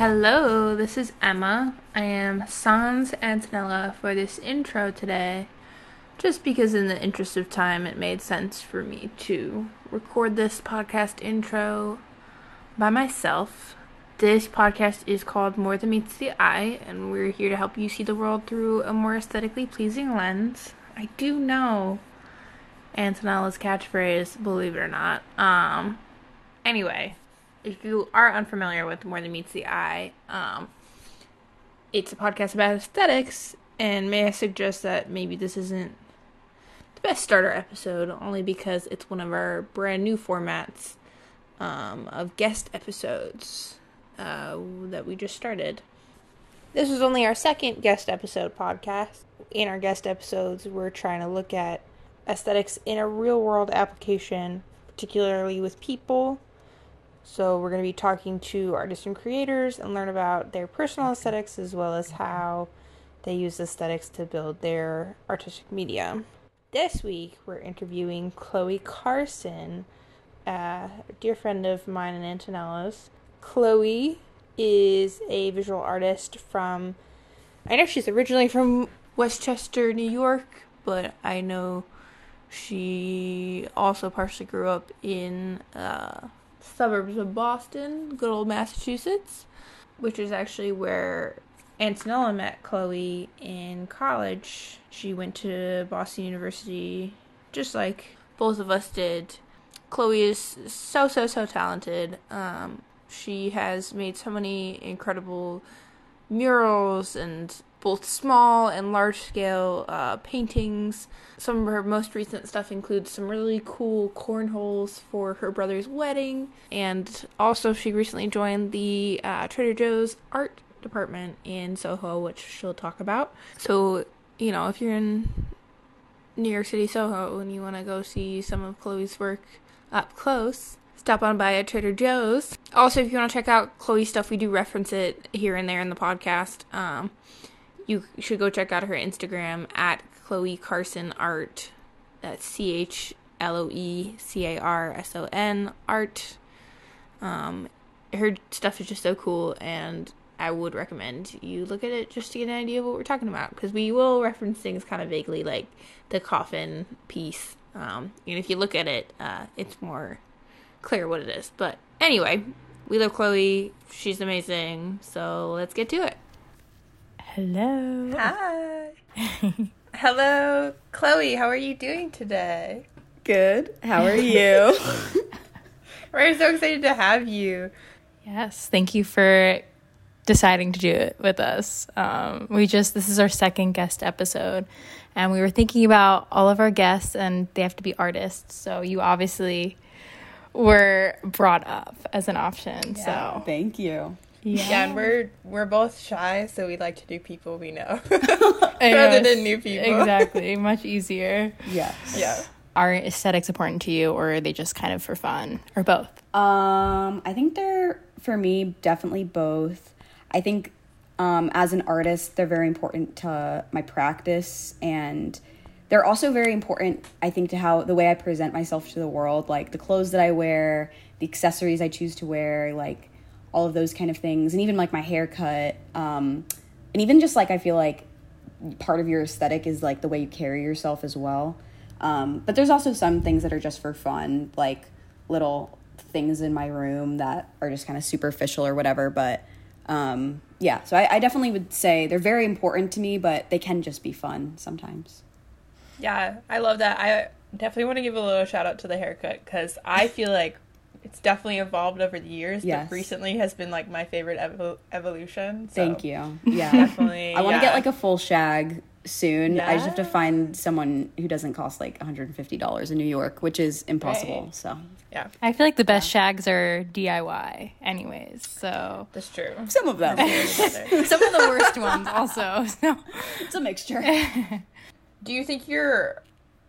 Hello, this is Emma. I am Sans Antonella for this intro today, just because, in the interest of time, it made sense for me to record this podcast intro by myself. This podcast is called More Than Meets the Eye, and we're here to help you see the world through a more aesthetically pleasing lens. I do know Antonella's catchphrase, believe it or not. Um, anyway, if you are unfamiliar with More Than Meets the Eye, um, it's a podcast about aesthetics, and may I suggest that maybe this isn't the best starter episode, only because it's one of our brand new formats um, of guest episodes uh, that we just started. This is only our second guest episode podcast. In our guest episodes, we're trying to look at aesthetics in a real world application, particularly with people. So, we're going to be talking to artists and creators and learn about their personal aesthetics as well as how they use aesthetics to build their artistic media. This week, we're interviewing Chloe Carson, a dear friend of mine and Antonella's. Chloe is a visual artist from, I know she's originally from Westchester, New York, but I know she also partially grew up in uh, suburbs of Boston, good old Massachusetts, which is actually where Antonella met Chloe in college. She went to Boston University, just like both of us did. Chloe is so, so, so talented. Um, she has made so many incredible murals and both small and large scale uh, paintings. Some of her most recent stuff includes some really cool cornholes for her brother's wedding. And also, she recently joined the uh, Trader Joe's art department in Soho, which she'll talk about. So, you know, if you're in New York City, Soho, and you want to go see some of Chloe's work up close, stop on by at Trader Joe's. Also, if you want to check out Chloe's stuff, we do reference it here and there in the podcast. Um, you should go check out her Instagram at Chloe Carson Art. That's C H L O E C A R S O N Art. Um, her stuff is just so cool, and I would recommend you look at it just to get an idea of what we're talking about because we will reference things kind of vaguely, like the coffin piece. Um, and if you look at it, uh, it's more clear what it is. But anyway, we love Chloe. She's amazing. So let's get to it. Hello. Hi. Hello, Chloe. How are you doing today? Good. How are you? We're so excited to have you. yes. Thank you for deciding to do it with us. Um, we just, this is our second guest episode, and we were thinking about all of our guests, and they have to be artists. So you obviously were brought up as an option. So Thank you. Yeah. Yeah, and we're we're both shy, so we like to do people we know I rather know, than new people. Exactly. Much easier. Yes. Yeah. Are aesthetics important to you, or are they just kind of for fun, or both? Um, I think they're for me definitely both. I think um, as an artist, they're very important to my practice, and they're also very important. I think to how the way I present myself to the world, like the clothes that I wear, the accessories I choose to wear, like all of those kind of things, and even like my haircut, um, and even just like I feel like part of your aesthetic is like the way you carry yourself as well. Um, but there's also some things that are just for fun, like little things in my room that are just kind of superficial or whatever. But um, yeah, so I, I definitely would say they're very important to me, but they can just be fun sometimes. Yeah, I love that. I definitely want to give a little shout out to the haircut because I feel like it's definitely evolved over the years. Yes. But recently has been like my favorite evo- evolution. So Thank you. Yeah. Definitely. I want to yeah. get like a full shag soon. Yeah. I just have to find someone who doesn't cost like $150 in New York, which is impossible. Right. So yeah. I feel like the best shags are DIY, anyways. So That's true. some of them. some of the worst ones also. So it's a mixture. Do you think your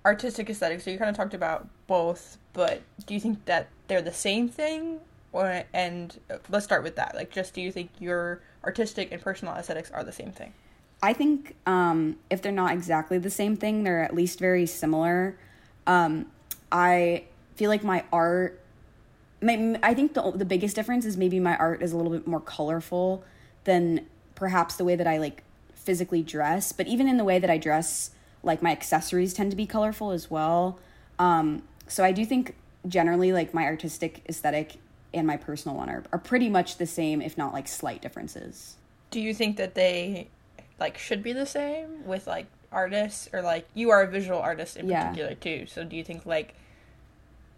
artistic aesthetic? So you kind of talked about both, but do you think that they're the same thing? Or and uh, let's start with that. Like, just do you think your artistic and personal aesthetics are the same thing? I think um, if they're not exactly the same thing, they're at least very similar. Um, I feel like my art my, I think the the biggest difference is maybe my art is a little bit more colorful than perhaps the way that I like physically dress. But even in the way that I dress, like my accessories tend to be colorful as well. Um, so I do think generally like my artistic aesthetic and my personal one are, are pretty much the same, if not like slight differences. Do you think that they like should be the same with like artists or like you are a visual artist in Yeah. particular too? So do you think like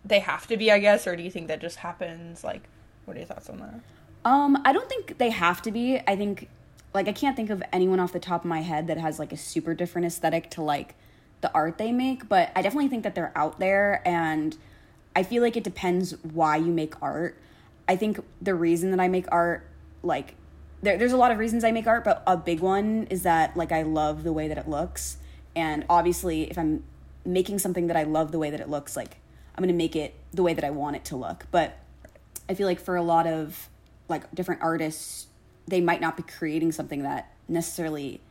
they have to be, I guess, or do you think that just happens? Like, what are your thoughts on that? Um, I don't think they have to be. I think like I can't think of anyone off the top of my head that has like a super different aesthetic to like the art they make, but I definitely think that they're out there and I feel like it depends why you make art. I think the reason that I make art like there, there's a lot of reasons I make art, but a big one is that like I love the way that it looks. And obviously if I'm making something that I love the way that it looks, like I'm gonna make it the way that I want it to look. But I feel like for a lot of like different artists, they might not be creating something that necessarily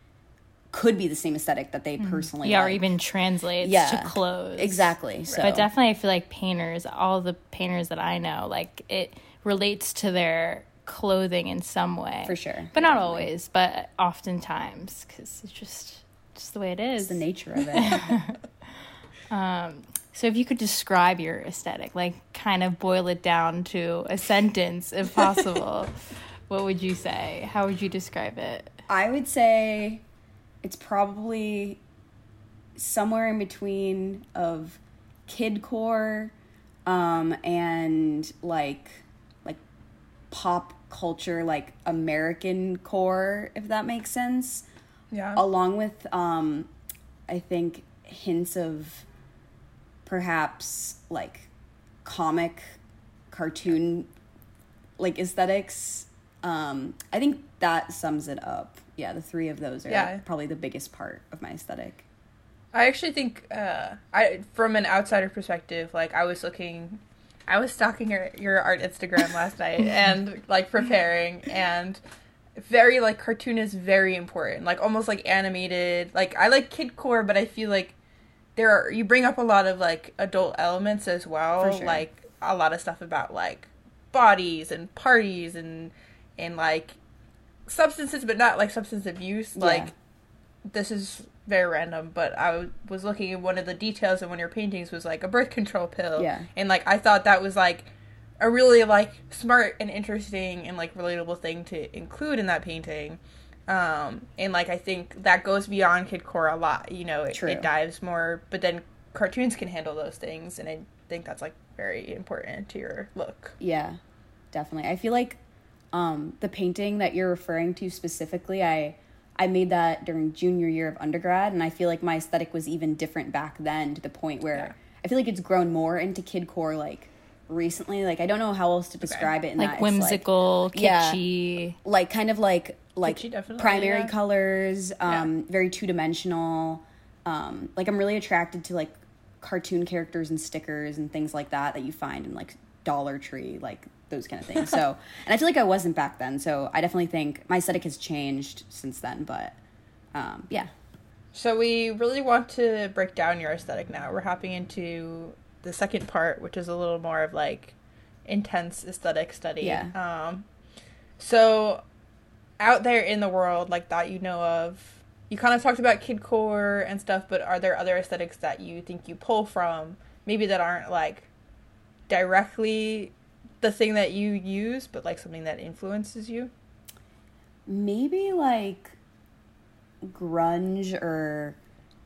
could be the same aesthetic that they personally Yeah, or even translates Yeah, to clothes. exactly. So But definitely, I feel like painters, all the painters that I know, like it relates to their clothing in some way. For sure. But not always, but oftentimes, because it's just just the way it is. the nature of it. um, So if you could describe your aesthetic, like kind of boil it down to a sentence if possible, what would you say? How would you describe it? I would say it's probably somewhere in between of kidcore um, and like like pop culture, like American core, if that makes sense. Yeah. Along with um, I think hints of perhaps like comic cartoon like aesthetics um i think that sums it up yeah the three of those are Yeah. probably the biggest part of my aesthetic I actually think, uh, I from an outsider perspective, like I was looking, I was stalking your your art Instagram last night and like preparing and very like cartoon is very important, like almost like animated. Like I like kidcore, but I feel like there are you bring up a lot of like adult elements as well, sure. like a lot of stuff about like bodies and parties and and like substances, but not like substance abuse, Yeah. like this is very random, but I w- was looking at one of the details in one of your paintings was like a birth control pill. Yeah. And like I thought that was like a really like smart and interesting and like relatable thing to include in that painting. Um and like I think that goes beyond kidcore a lot, you know, it, it dives more, but then cartoons can handle those things and I think that's like very important to your look. yeah definitely i feel like um the painting that you're referring to specifically i i made that during junior year of undergrad and i feel like my aesthetic was even different back then to the point where Yeah. i feel like it's grown more into kidcore like recently like i don't know how else to describe it in Like it's, whimsical, Yeah. kitschy. like kind of like like primary yeah. colors um Yeah. very two-dimensional um like i'm really attracted to like cartoon characters and stickers and things like that that you find in like dollar tree like those kind of things so and i feel like i wasn't back then so i definitely think my aesthetic has changed since then but um yeah So we really want to break down your aesthetic now. We're hopping into the second part, which is a little more of like intense aesthetic study. Yeah. Um so out there in the world like that you know of, you kind of talked about kidcore and stuff, but are there other aesthetics that you think you pull from, maybe that aren't like directly the thing that you use, but like something that influences you? maybe like grunge or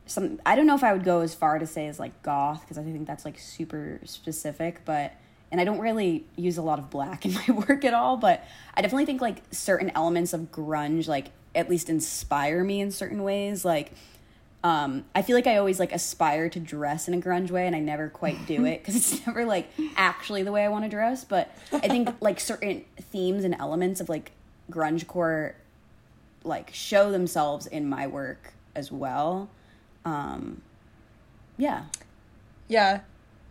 some I don't know if I would go as far to say as like goth because I think that's like super specific but and I don't really use a lot of black in my work at all but I definitely think like certain elements of grunge like at least inspire me in certain ways like um, I feel like I always like aspire to dress in a grunge way, and I never quite do it because it's never like actually the way I want to dress. But I think like certain themes and elements of like grunge core like show themselves in my work as well. Um, yeah, Yeah,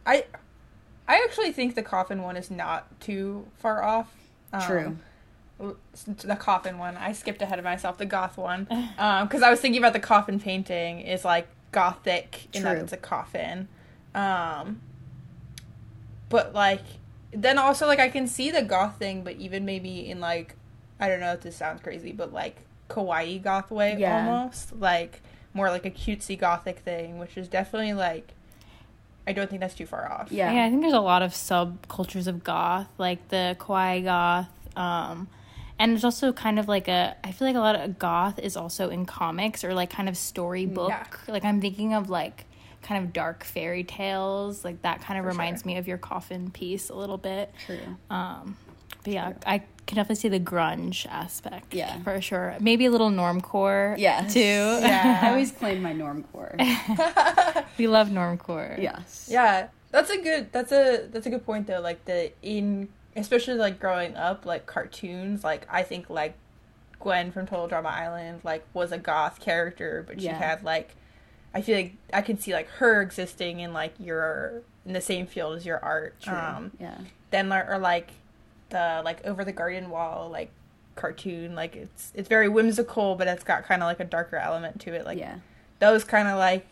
I I actually think the coffin one is not too far off. Um, True. L- The coffin one. I skipped ahead of myself. The goth one, because I was thinking about the coffin painting is like gothic in that it's a coffin, um, but like then also like I can see the goth thing, but even maybe in like I don't know if this sounds crazy, but like kawaii goth way Yeah. almost like more like a cutesy gothic thing, which is definitely like I don't think that's too far off. Yeah. Yeah, I think there's a lot of subcultures of goth, like the kawaii goth. Um, and it's also kind of like a, I feel like a lot of goth is also in comics or like kind of storybook. Yeah. Like I'm thinking of like kind of dark fairy tales. Like that kind of For reminds sure. me of your coffin piece a little bit. True. Um, but yeah, I can definitely see the grunge aspect. Yeah. For sure. Maybe a little normcore. Yeah. Too. Yeah. I always claim my normcore. we love normcore. yes. Yeah, that's a good. That's a that's a good point though. Like the in especially like growing up, like cartoons. Like I think like Gwen from Total Drama Island like was a goth character, but she Yeah. had like I feel like I can see like her existing in like your in the same field as your art. True. Um, yeah. then or like the like over the garden wall like cartoon like it's it's very whimsical but it's got kind of like a darker element to it like yeah. those kind of like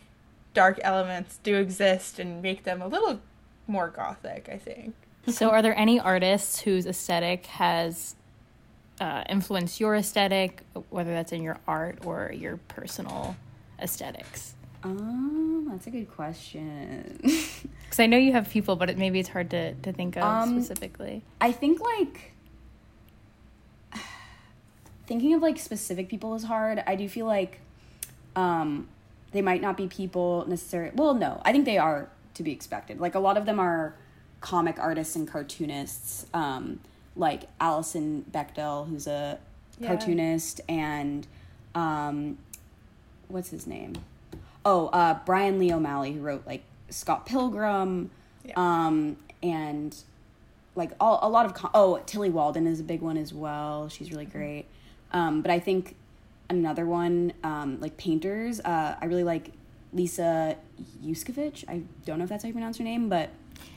dark elements do exist and make them a little more gothic i think So, are there any artists whose aesthetic has uh, influenced your aesthetic, whether that's in your art or your personal aesthetics? Um, that's a good question. Because I know you have people, but it, maybe it's hard to, to think of Um, specifically. I think like thinking of like specific people is hard. I do feel like um they might not be people necessarily. Well, no, I think they are to be expected. Like a lot of them are comic artists and cartoonists. Um, like Alison Bechdel, who's a Yeah. cartoonist, and um, what's his name? Oh, uh, Brian Lee O'Malley, who wrote like Scott Pilgrim, Yeah. um, and like all a lot of co- oh Tillie Walden is a big one as well. She's really great. Um, but I think another one um, like painters. Uh, I really like Lisa Yuskavage. I don't know if that's how you pronounce her name, but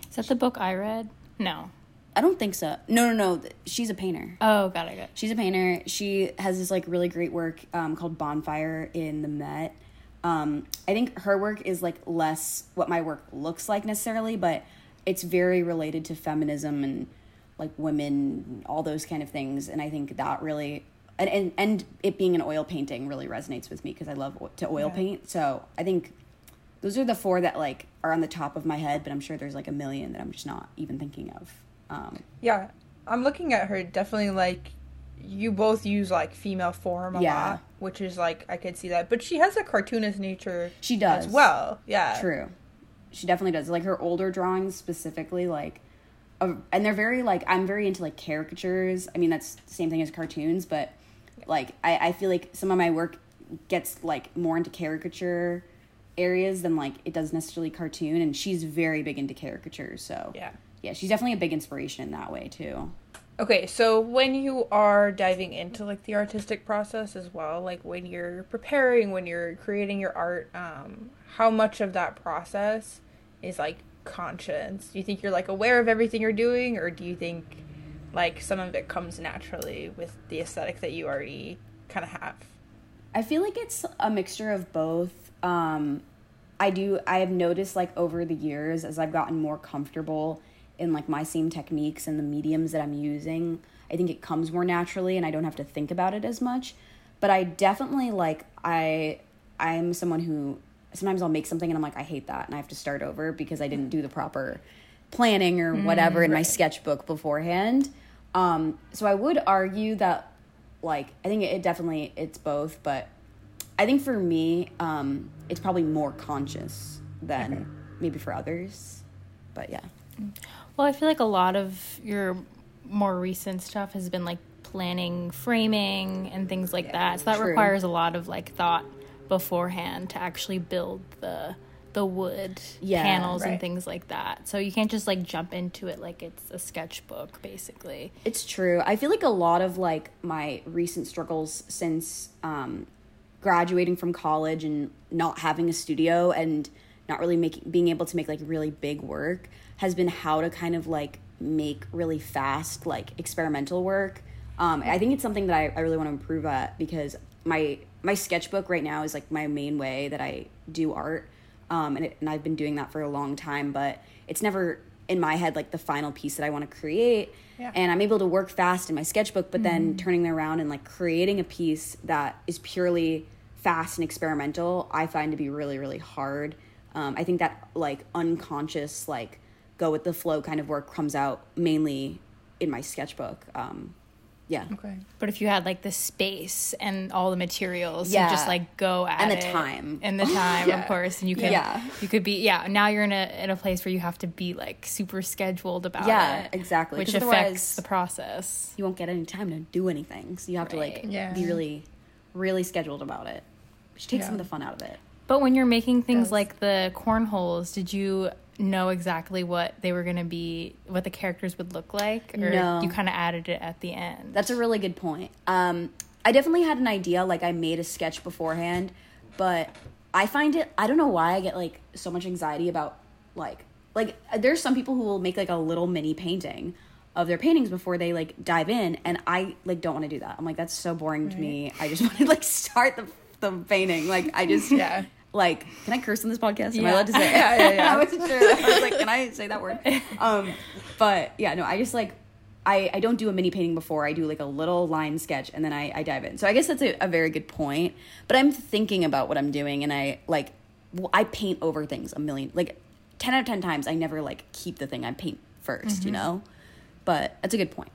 Is that the book I read? No. I don't think so. No, no, no. She's a painter. Oh, got it. Got it. She's a painter. She has this like really great work um, called Bonfire in the Met. Um, I think her work is like less what my work looks like necessarily, but it's very related to feminism and like women, all those kind of things. And I think that really and and, and it being an oil painting really resonates with me because I love to oil Yeah. paint. So I think those are the four that like are on the top of my head, but I'm sure there's like a million that I'm just not even thinking of. Um, yeah i'm looking at her definitely like you both use like female form a Yeah. lot which is like i could see that but she has a cartoonist nature she does as well yeah True. She definitely does. Like her older drawings specifically, like, uh, and they're very like I'm very into like caricatures. I mean, that's the same thing as cartoons, but like I, I feel like some of my work gets like more into caricature areas than like it does necessarily cartoon. And she's very big into caricatures, so yeah yeah, she's definitely a big inspiration in that way too. Okay, so when you are diving into like the artistic process as well, like when you're preparing, when you're creating your art, um, how much of that process is like conscious? Do you think you're like aware of everything you're doing, or do you think like some of it comes naturally with the aesthetic that you already kind of have? I feel like it's a mixture of both. Um, I do. I have noticed like over the years as I've gotten more comfortable in like my same techniques and the mediums that I'm using. I think it comes more naturally, and I don't have to think about it as much. But I definitely like I. I'm someone who sometimes I'll make something and I'm like I hate that and I have to start over because I didn't do the proper planning or whatever in my sketchbook beforehand. Um, so I would argue that like I think it definitely it's both, but I think for me, um, it's probably more conscious than maybe for others. But yeah. Well, I feel like a lot of your more recent stuff has been like planning, framing, and things like that. So that True. requires a lot of like thought beforehand to actually build the the wood Yeah, panels and things like that. So you can't just like jump into it like it's a sketchbook, basically. It's true. I feel like a lot of like my recent struggles since um, graduating from college and not having a studio and not really making being able to make like really big work has been how to kind of like make really fast like experimental work. Um, I think it's something that I, I really want to improve at because my my sketchbook right now is like my main way that I do art, um, and it, and I've been doing that for a long time. But it's never in my head like the final piece that I want to create. Yeah. And I'm able to work fast in my sketchbook, but then turning around and like creating a piece that is purely fast and experimental, I find to be really, really hard. Um, I think that like unconscious, like go with the flow kind of work comes out mainly in my sketchbook. Um, yeah. Okay. But if you had like the space and all the materials, Yeah. you just like go at And the it. time. and the time, Yeah. of course, and you could, Yeah. you could be, yeah. Now you're in a in a place where you have to be like super scheduled about Yeah, it, exactly, which affects the process. You won't get any time to do anything. So you have to like Yeah. be really, really scheduled about it, which takes some of the fun out of it. But when you're making things like the cornholes, did you know exactly what they were going to be, what the characters would look like, or No. you kind of added it at the end? That's a really good point. Um, I definitely had an idea, like I made a sketch beforehand, but I find it. I don't know why I get like so much anxiety about like like there's some people who will make like a little mini painting of their paintings before they like dive in, and I like don't want to do that. I'm like that's so boring to me. I just want to like start the the painting. Like I just Yeah. Like, can I curse on this podcast? Am I allowed to say? Yeah, yeah, yeah. I wasn't sure. I was like, can I say that word? Um, but yeah, no, I just like I, I don't do a mini painting before. I do like a little line sketch and then I, I dive in. So I guess that's a, a very good point. But I'm thinking about what I'm doing and I like well, I paint over things a million like ten out of ten times. I never like keep the thing I paint 1st you know. But that's a good point.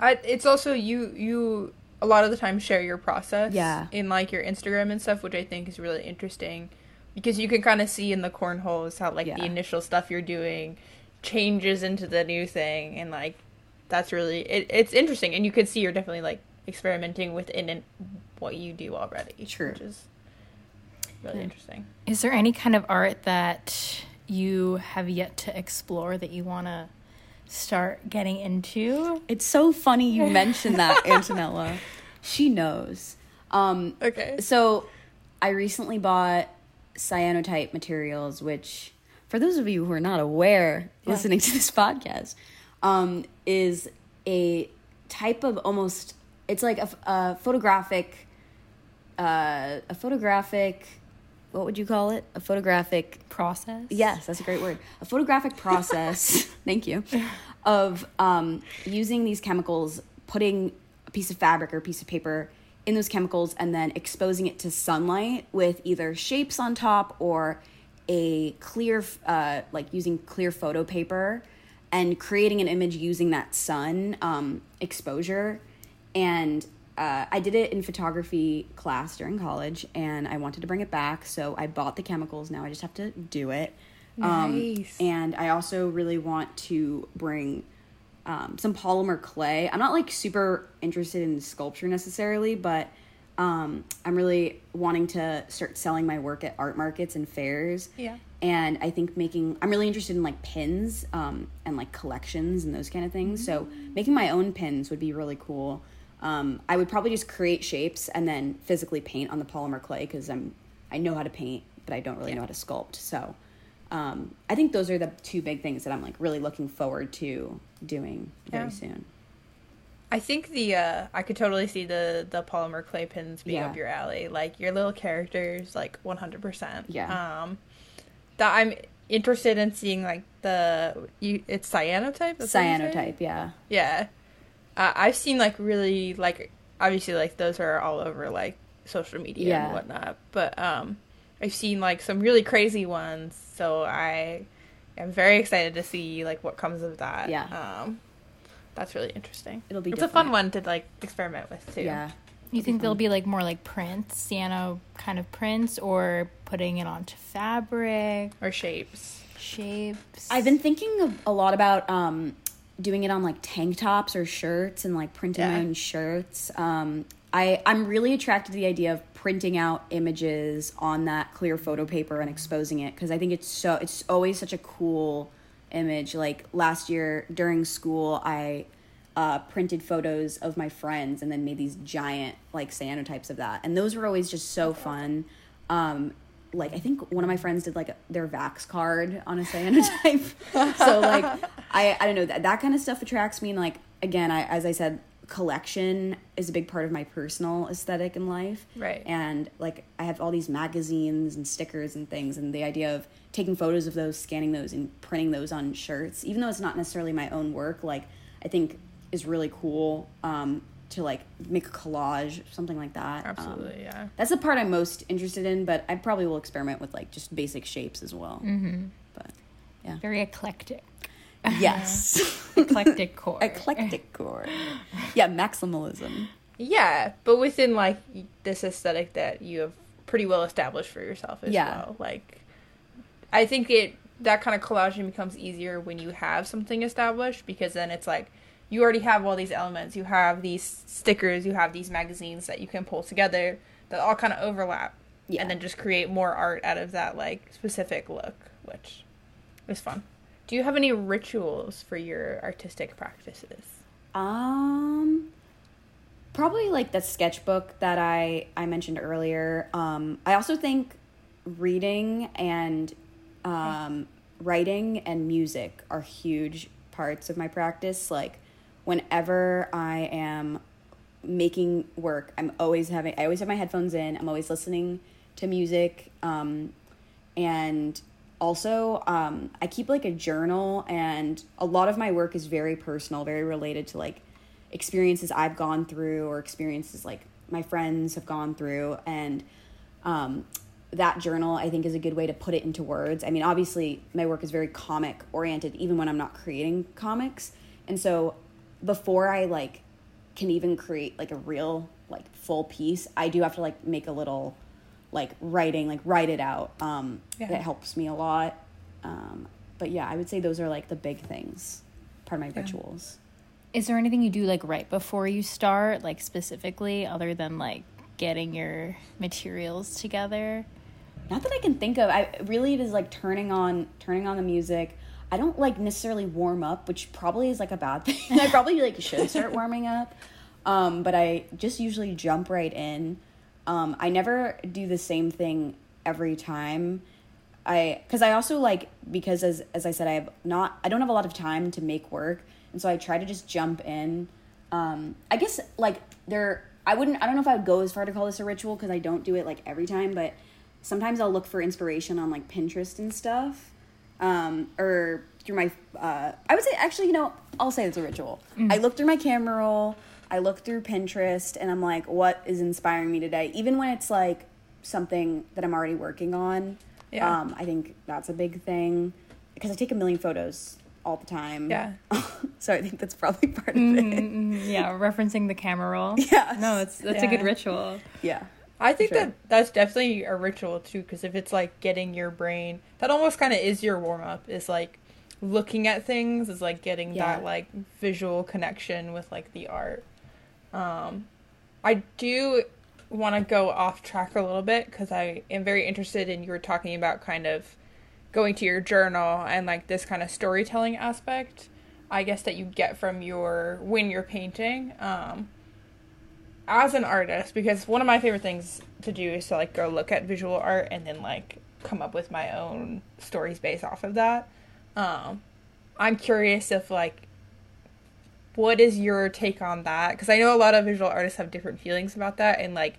I, it's also you you a lot of the time share your process Yeah. in like your Instagram and stuff, which I think is really interesting because you can kind of see in the cornholes how like Yeah. the initial stuff you're doing changes into the new thing and like that's really it, it's interesting and you could see you're definitely like experimenting within it, what you do already. True. Which is really interesting. Is there any kind of art that you have yet to explore that you want to start getting into? It's so funny you mentioned that, Antonella. She knows. Um, Okay. So, I recently bought cyanotype materials, which, for those of you who are not aware, listening to this podcast, um, is a type of almost. It's like a photographic. Uh, a photographic. What would you call it? A photographic Process? Yes, that's a great word. A photographic process, thank you, of um, using these chemicals, putting a piece of fabric or a piece of paper in those chemicals, and then exposing it to sunlight with either shapes on top or a clear, uh, like using clear photo paper and creating an image using that sun um, exposure. And uh, I did it in photography class during college, and I wanted to bring it back, so I bought the chemicals. Now I just have to do it. Um, Nice. and I also really want to bring um, some polymer clay. I'm not like super interested in sculpture necessarily, but um, I'm really wanting to start selling my work at art markets and fairs. Yeah. And I think making, I'm really interested in like pins um, and like collections and those kind of things. So making my own pins would be really cool. Um, I would probably just create shapes and then physically paint on the polymer clay because I'm I know how to paint, but I don't really know how to sculpt. So um, I think those are the two big things that I'm like really looking forward to doing very Yeah. soon. I think the uh I could totally see the the polymer clay pins being Yeah. up your alley. Like your little characters, like one hundred percent. Yeah. Um, that I'm interested in seeing like the you. It's cyanotype. That's what you say? Cyanotype, yeah. Yeah. Uh, I've seen like really like obviously like those are all over like social media Yeah. and whatnot, but um, I've seen like some really crazy ones. So I am very excited to see like what comes of that. Yeah. Um, that's really interesting. It'll be It's a fun one to like experiment with too. Yeah. You think they'll be like more like prints, Sienna kind of prints, or putting it onto fabric, Or shapes. shapes? I've been thinking of, a lot about um, doing it on like tank tops or shirts and like printing my own shirts. Um, I I'm really attracted to the idea of printing out images on that clear photo paper and exposing it because I think it's so it's always such a cool image. Like last year during school, I uh, printed photos of my friends and then made these giant like cyanotypes of that, and those were always just so fun. Um, like I think one of my friends did like their Vax card on a cyanotype. so like I I don't know that that kind of stuff attracts me and like again I as I said collection is a big part of my personal aesthetic in life. Right. And like I have all these magazines and stickers and things and the idea of taking photos of those, scanning those and printing those on shirts, even though it's not necessarily my own work, like I think is really cool um, to like make a collage, something like that. Um, Absolutely, yeah. That's the part I'm most interested in, but I probably will experiment with like just basic shapes as well. Mm-hmm. But yeah. Very eclectic. Yes. Eclectic core. Eclectic core. Yeah, maximalism. Yeah, but within like this aesthetic that you have pretty well established for yourself as Yeah. well. Like, I think it that kind of collaging becomes easier when you have something established because then it's like you already have all these elements. You have these stickers. You have these magazines that you can pull together that all kind of overlap, Yeah. and then just create more art out of that like specific look, which is fun. Do you have any rituals for your artistic practices? Um probably like the sketchbook that I I mentioned earlier. Um I also think reading and um writing and music are huge parts of my practice like whenever I am making work, I'm always having I always have my headphones in. I'm always listening to music um and also um, i keep like a journal and a lot of my work is very personal very related to like experiences i've gone through or experiences like my friends have gone through and um, that journal i think is a good way to put it into words i mean obviously my work is very comic oriented even when i'm not creating comics and so before i like can even create like a real like full piece i do have to like make a little like writing like write it out. Um Yeah. that helps me a lot. Um but yeah i would say those are like the big things part of my rituals. Is there anything you do like right before you start, like specifically, other than like getting your materials together? not that i can think of. I really it is like turning on turning on the music i don't like necessarily warm up which probably is like a bad thing. I probably like should start warming up um but i just usually jump right in. Um i never do the same thing every time. I because I also like because as as I said I have not I don't have a lot of time to make work and so I try to just jump in. Um, I guess like there I wouldn't I don't know if I would go as far to call this a ritual because I don't do it like every time but sometimes I'll look for inspiration on like Pinterest and stuff um, or through my uh, I would say actually you know I'll say it's a ritual. I look through my camera roll I look through Pinterest and I'm like what is inspiring me today even when it's like something that I'm already working on. Yeah. Um, I think that's a big thing because I take a million photos all the time. Yeah. so I think that's probably part of it. Mm, yeah, referencing the camera roll. Yeah. No, it's that's a good ritual. Yeah. I think Sure. that that's definitely a ritual too, because if it's like getting your brain, that almost kind of is your warm up. Is like looking at things, is like getting Yeah. that like visual connection with like the art. Um, I do want to go off track a little bit because I am very interested in you were talking about kind of going to your journal and like this kind of storytelling aspect. I guess that you get from your when you're painting. Um, as an artist because one of my favorite things to do is to like go look at visual art and then like come up with my own stories based off of that. Um i'm curious if like what is your take on that? Because i know a lot of visual artists have different feelings about that and like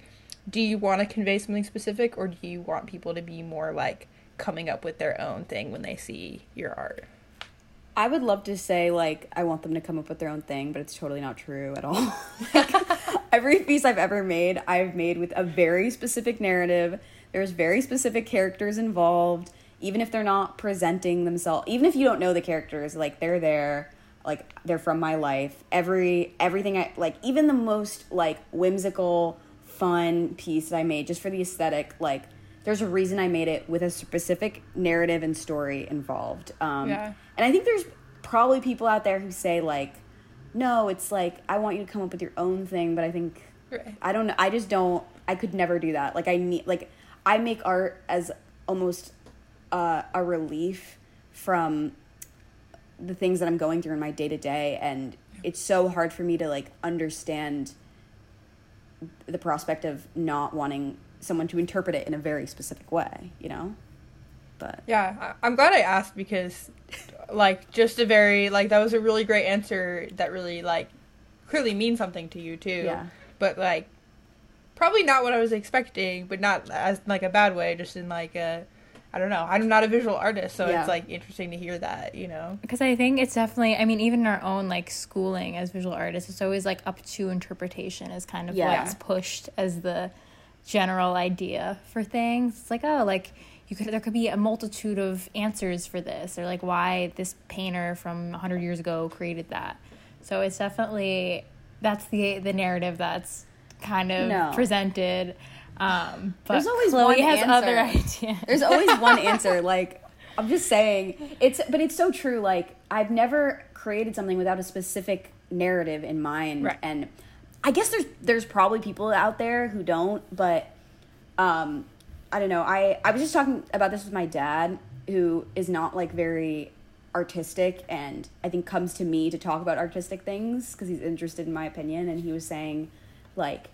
do you want to convey something specific or do you want people to be more like coming up with their own thing when they see your art I would love to say like I want them to come up with their own thing, but it's totally not true at all. like, every piece I've ever made, I've made with a very specific narrative. There's very specific characters involved, even if they're not presenting themselves. Even if you don't know the characters, like they're there, like they're from my life. Every everything I like, even the most like whimsical, fun piece that I made just for the aesthetic, like there's a reason I made it with a specific narrative and story involved. Um, Yeah. and I think there's probably people out there who say like, no, it's like I want you to come up with your own thing, but I think Right. I don't. I just don't. I could never do that. Like I need. Like I make art as almost uh, a relief from the things that I'm going through in my day to day, and it's so hard for me to like understand the prospect of not wanting someone to interpret it in a very specific way. You know, but Yeah, I- I'm glad I asked because, like, just a very like that was a really great answer that really like clearly means something to you too. Yeah. But like, probably not what I was expecting, but not as like a bad way, just in like a, I don't know. I'm not a visual artist, so Yeah. it's like interesting to hear that, you know. because I think it's definitely. I mean, even in our own like schooling as visual artists, it's always like up to interpretation is kind of Yeah. what's pushed as the general idea for things. It's like oh, like you could there could be a multitude of answers for this, or like why this painter from hundred years ago created that. So it's definitely that's the the narrative that's kind of No. presented. Um, but There's always Chloe one has answer. other ideas. There's always one answer. Like I'm just saying, it's but it's so true. Like I've never created something without a specific narrative in mind, Right. and I guess there's there's probably people out there who don't, but um, I don't know. I I was just talking about this with my dad, who is not like very artistic, and I think comes to me to talk about artistic things because he's interested in my opinion, and he was saying, like,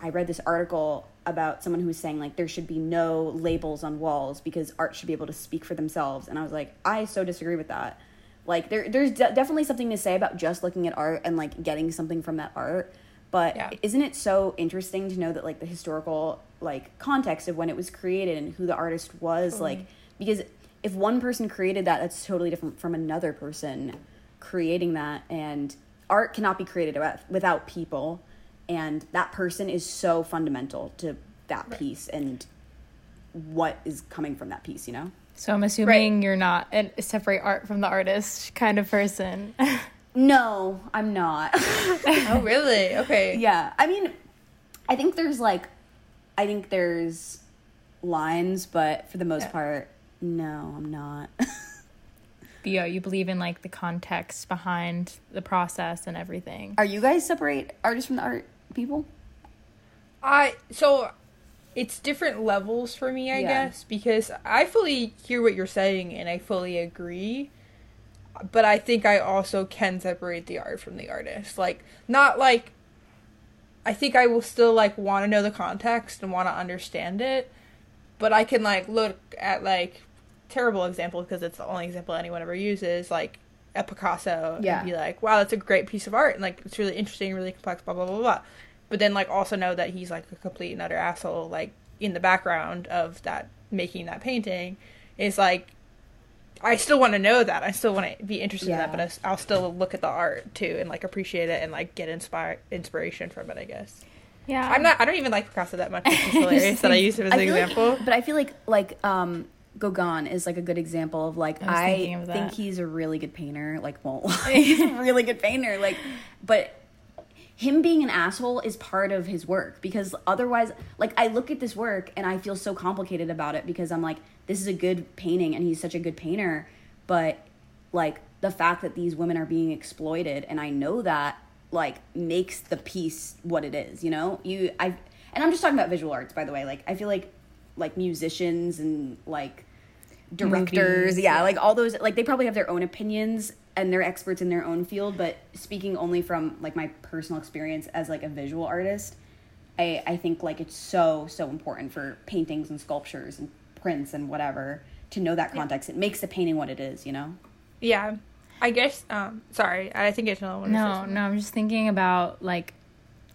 I read this article about someone who was saying like there should be no labels on walls because art should be able to speak for themselves, and I was like, I so disagree with that. Like there, there's de- definitely something to say about just looking at art and like getting something from that art. But Yeah. isn't it so interesting to know that like the historical like context of when it was created and who the artist was mm-hmm. like because if one person created that that's totally different from another person creating that and art cannot be created without, without people and that person is so fundamental to that piece and what is coming from that piece you know So I'm assuming you're not a separate art from the artist kind of person. no i'm not oh, really? Okay. yeah i mean i think there's like i think there's lines but for the most Yeah. part no i'm not yeah, you believe in like the context behind the process and everything. are you guys separate artists from the art people I so it's different levels for me, I Yeah. guess, because I fully hear what you're saying and I fully agree. But I think I also can separate the art from the artist. Like not like I think I will still like want to know the context and want to understand it, but I can like look at like terrible example because it's the only example anyone ever uses like a Picasso Yeah. and be like, wow, that's a great piece of art and like it's really interesting, really complex, blah blah blah blah. But then like also know that he's like a complete and utter asshole like in the background of that making that painting is like I still want to know that. I still want to be interested in that, but I s- I'll still look at the art too and like appreciate it and like get inspire inspiration from it. I guess Yeah, I'm not. I don't even like Picasso that much. It's hilarious that I use him as an feel like- example. but I feel like like um Gauguin is like a good example of like I I, of think he's a really good painter. Like, won't lie, he's a really good painter. Like, but him being an asshole is part of his work because otherwise, like, I look at this work and I feel so complicated about it because I'm like, this is a good painting and he's such a good painter, but like the fact that these women are being exploited and I know that like makes the piece what it is. You know, you I and I'm just talking about visual arts by the way. Like, I feel like like musicians and like directors Movies, yeah, yeah. like all those like they probably have their own opinions and they're experts in their own field but speaking only from like my personal experience as like a visual artist i i think like it's so so important for paintings and sculptures and prints and whatever to know that context it makes the painting what it is you know Yeah, I guess. Um, sorry, I think it's another one. No, no, I'm just thinking about like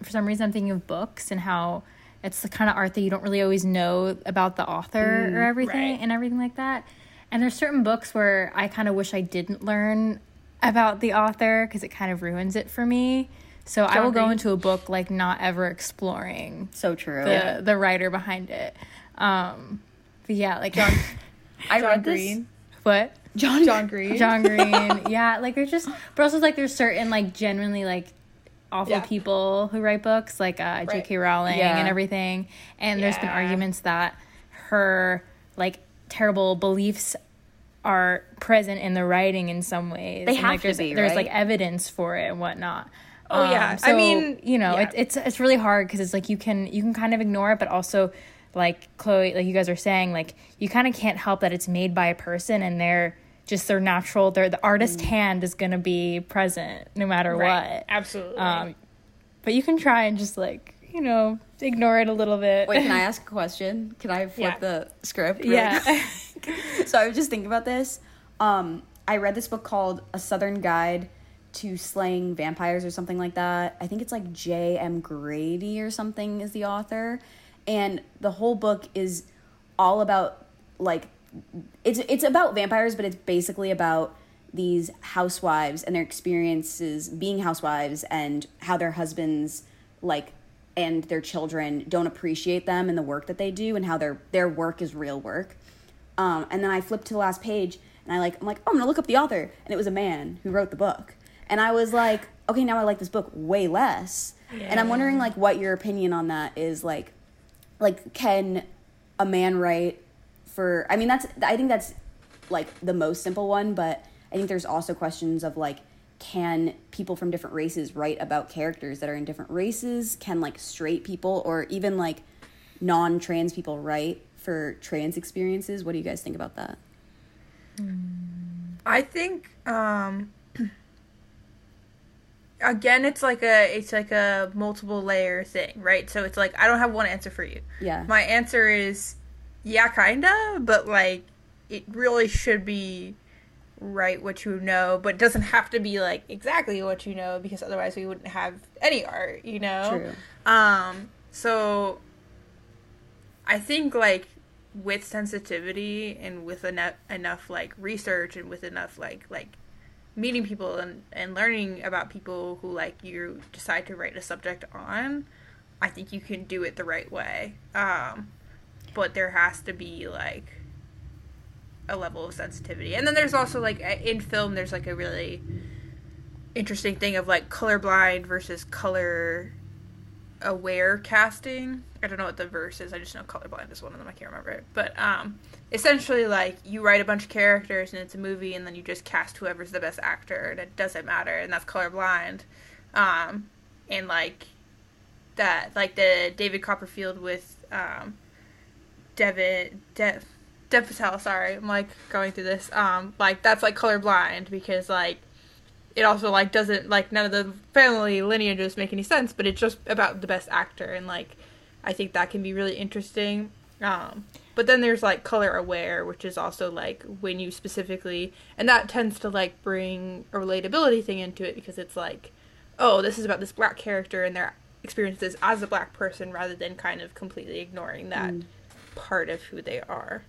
for some reason I'm thinking of books and how it's the kind of art that you don't really always know about the author or everything right. and everything like that. And there's certain books where I kind of wish I didn't learn about the author because it kind of ruins it for me. So I John will go into a book like not ever exploring so true the the writer behind it. Um, but yeah, like John, i John read this Green. what john John Green. John Green. yeah, like there's just, but also like there's certain like genuinely like awful Yeah. people who write books, like uh, J.K. Rowling Yeah. and everything. And there's been arguments that her like terrible beliefs are present in the writing in some ways. They and, have like, to there's, be, There's like evidence for it and whatnot. Um, Oh, yeah. I mean, you know, yeah. it, it's it's really hard because it's like you can you can kind of ignore it, but also like Chloe, like you guys are saying, like you kind of can't help that it's made by a person and they're just their natural, their the artist Mm. hand is gonna be present no matter Right. what. Absolutely. Um, but you can try and just like you know ignore it a little bit. wait can i ask a question can i flip Yeah. the script really yeah. so I was just thinking about this. Um, I read this book called A Southern Guide to Slaying Vampires or something like that. I think it's like J.M. Grady or something is the author. And the whole book is all about like it's it's about vampires, but it's basically about these housewives and their experiences being housewives and how their husbands like and their children don't appreciate them and the work that they do and how their their work is real work. Um, and then I flipped to the last page and I like I'm like oh, I'm gonna look up the author and it was a man who wrote the book and I was like okay now I like this book way less yeah. and I'm wondering like what your opinion on that is like like can a man write for I mean that's I think that's like the most simple one but I think there's also questions of like can people from different races write about characters that are in different races? Can like straight people or even like non trans people write for trans experiences? What do you guys think about that? I think um again it's like a it's like a multiple layer thing, right? So it's like I don't have one answer for you. Yeah. My answer is yeah, kinda, but like it really should be write what you know, but doesn't have to be like exactly what you know because otherwise we wouldn't have any art, you know? True. Um so I think like with sensitivity and with enough enough like research and with enough like like meeting people and and learning about people who like you decide to write a subject on, I think you can do it the right way. Um but there has to be like a level of sensitivity. And then there's also like in film there's like a really interesting thing of like colorblind versus color aware casting. I don't know what the verse is. I just know colorblind is one of them. I can't remember it. But um essentially like you write a bunch of characters and it's a movie and then you just cast whoever's the best actor and it doesn't matter and that's colorblind. Um and like that like the David Copperfield with um Devin Dev Dev Patel, sorry, I'm like going through this. Um, like that's like colorblind because like it also like doesn't like none of the family lineages make any sense, but it's just about the best actor and like I think that can be really interesting. Um, but then there's like color aware, which is also like when you specifically and that tends to like bring a relatability thing into it because it's like, oh, this is about this black character and their experiences as a black person rather than kind of completely ignoring that mm. part of who they are.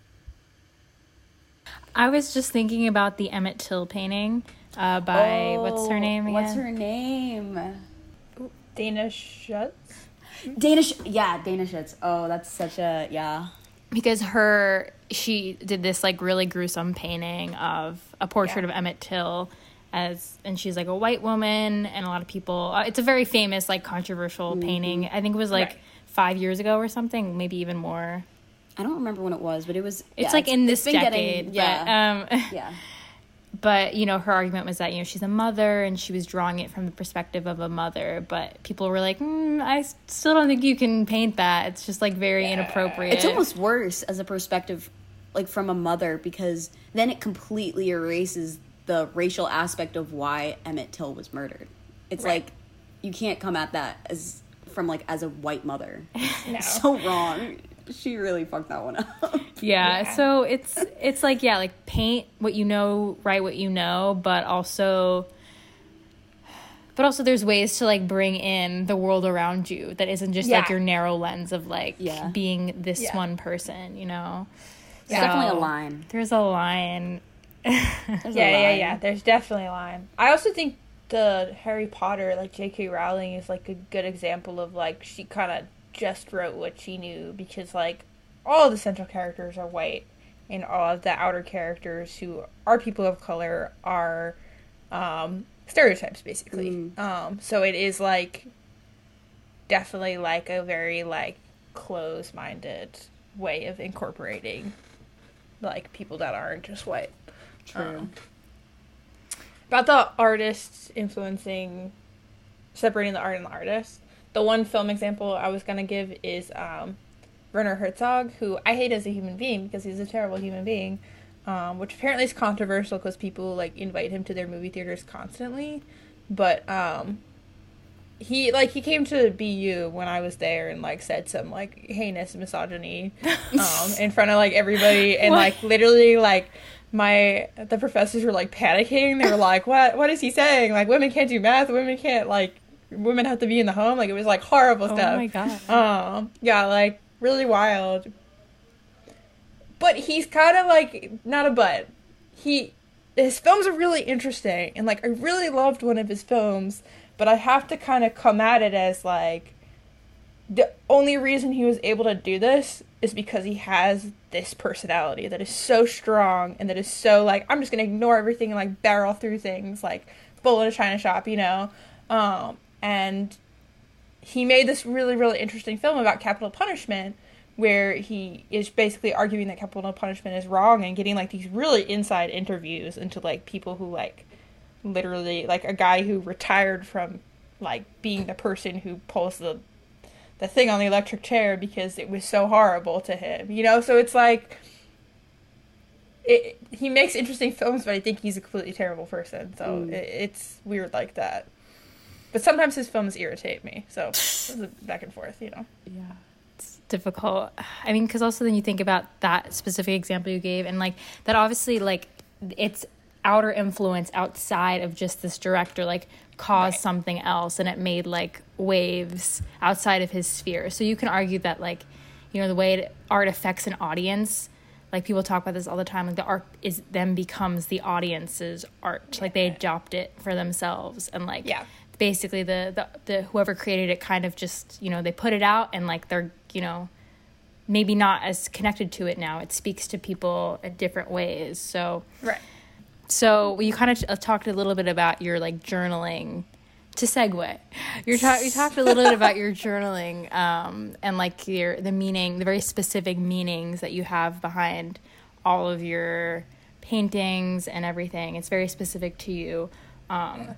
I was just thinking about the Emmett Till painting uh, by oh, what's her name again? What's her name? Dana Schutz. Dana, Sh- yeah, Dana Schutz. Oh, that's such a yeah. Because her, she did this like really gruesome painting of a portrait yeah. of Emmett Till, as and she's like a white woman, and a lot of people. Uh, it's a very famous, like controversial mm-hmm. painting. I think it was like right. five years ago or something, maybe even more. I don't remember when it was, but it was. It's yeah, like it's, in this decade. Getting, yeah. But, um, yeah. But you know, her argument was that you know she's a mother and she was drawing it from the perspective of a mother. But people were like, mm, I still don't think you can paint that. It's just like very yeah. inappropriate. It's almost worse as a perspective, like from a mother, because then it completely erases the racial aspect of why Emmett Till was murdered. It's right. like you can't come at that as from like as a white mother. no. so wrong she really fucked that one up. Yeah, yeah, so it's it's like yeah, like paint what you know, write what you know, but also but also there's ways to like bring in the world around you that isn't just yeah. like your narrow lens of like yeah. being this yeah. one person, you know. There's so, definitely a line. There's a line. there's yeah, a line. yeah, yeah. There's definitely a line. I also think the Harry Potter, like J.K. Rowling, is like a good example of like she kind of just wrote what she knew because like all the central characters are white and all of the outer characters who are people of color are um, stereotypes basically. Mm. Um, so it is like definitely like a very like close-minded way of incorporating like people that aren't just white. True. Um, about the artists influencing separating the art and the artist the one film example I was gonna give is um, Werner Herzog, who I hate as a human being because he's a terrible human being, um, which apparently is controversial because people like invite him to their movie theaters constantly. But um, he like he came to BU when I was there and like said some like heinous misogyny um, in front of like everybody and like literally like my the professors were like panicking. They were like, "What? What is he saying? Like, women can't do math. Women can't like. Women have to be in the home. Like, it was like horrible Oh stuff. Oh my god. Um, yeah, like really wild. But he's kind of like not a but. He his films are really interesting, and like I really loved one of his films, but I have to kind of come at it as like the only reason he was able to do this is because he has this personality that is so strong and that is so like I'm just gonna ignore everything and like barrel through things like bull in a china shop, you know. Um, and he made this really really interesting film about capital punishment where he is basically arguing that capital punishment is wrong and getting like these really inside interviews into like people who like literally like a guy who retired from like being the person who pulls the the thing on the electric chair because it was so horrible to him you know? So it's like it, he makes interesting films but i think he's a completely terrible person. So Mm. it, it's weird like that but sometimes his films irritate me so it's a back and forth you know Yeah. it's difficult. I mean, because also then you think about that specific example you gave, and like that obviously, like it's outer influence outside of just this director, like caused Right. something else, and it made like waves outside of his sphere. So you can argue that, like, you know, the way it, art affects an audience. Like people talk about this all the time. Like the art is then becomes the audience's art. Like they adopt it for themselves, and like Yeah. Basically the, the the whoever created it kind of just you know they put it out and like they're you know maybe not as connected to it now. It speaks to people in different ways. So right. so you kind of talked a little bit about your like journaling to segue. You ta- you talked a little bit about your journaling um, and like your the meaning the very specific meanings that you have behind all of your paintings and everything. It's very specific to you. Um,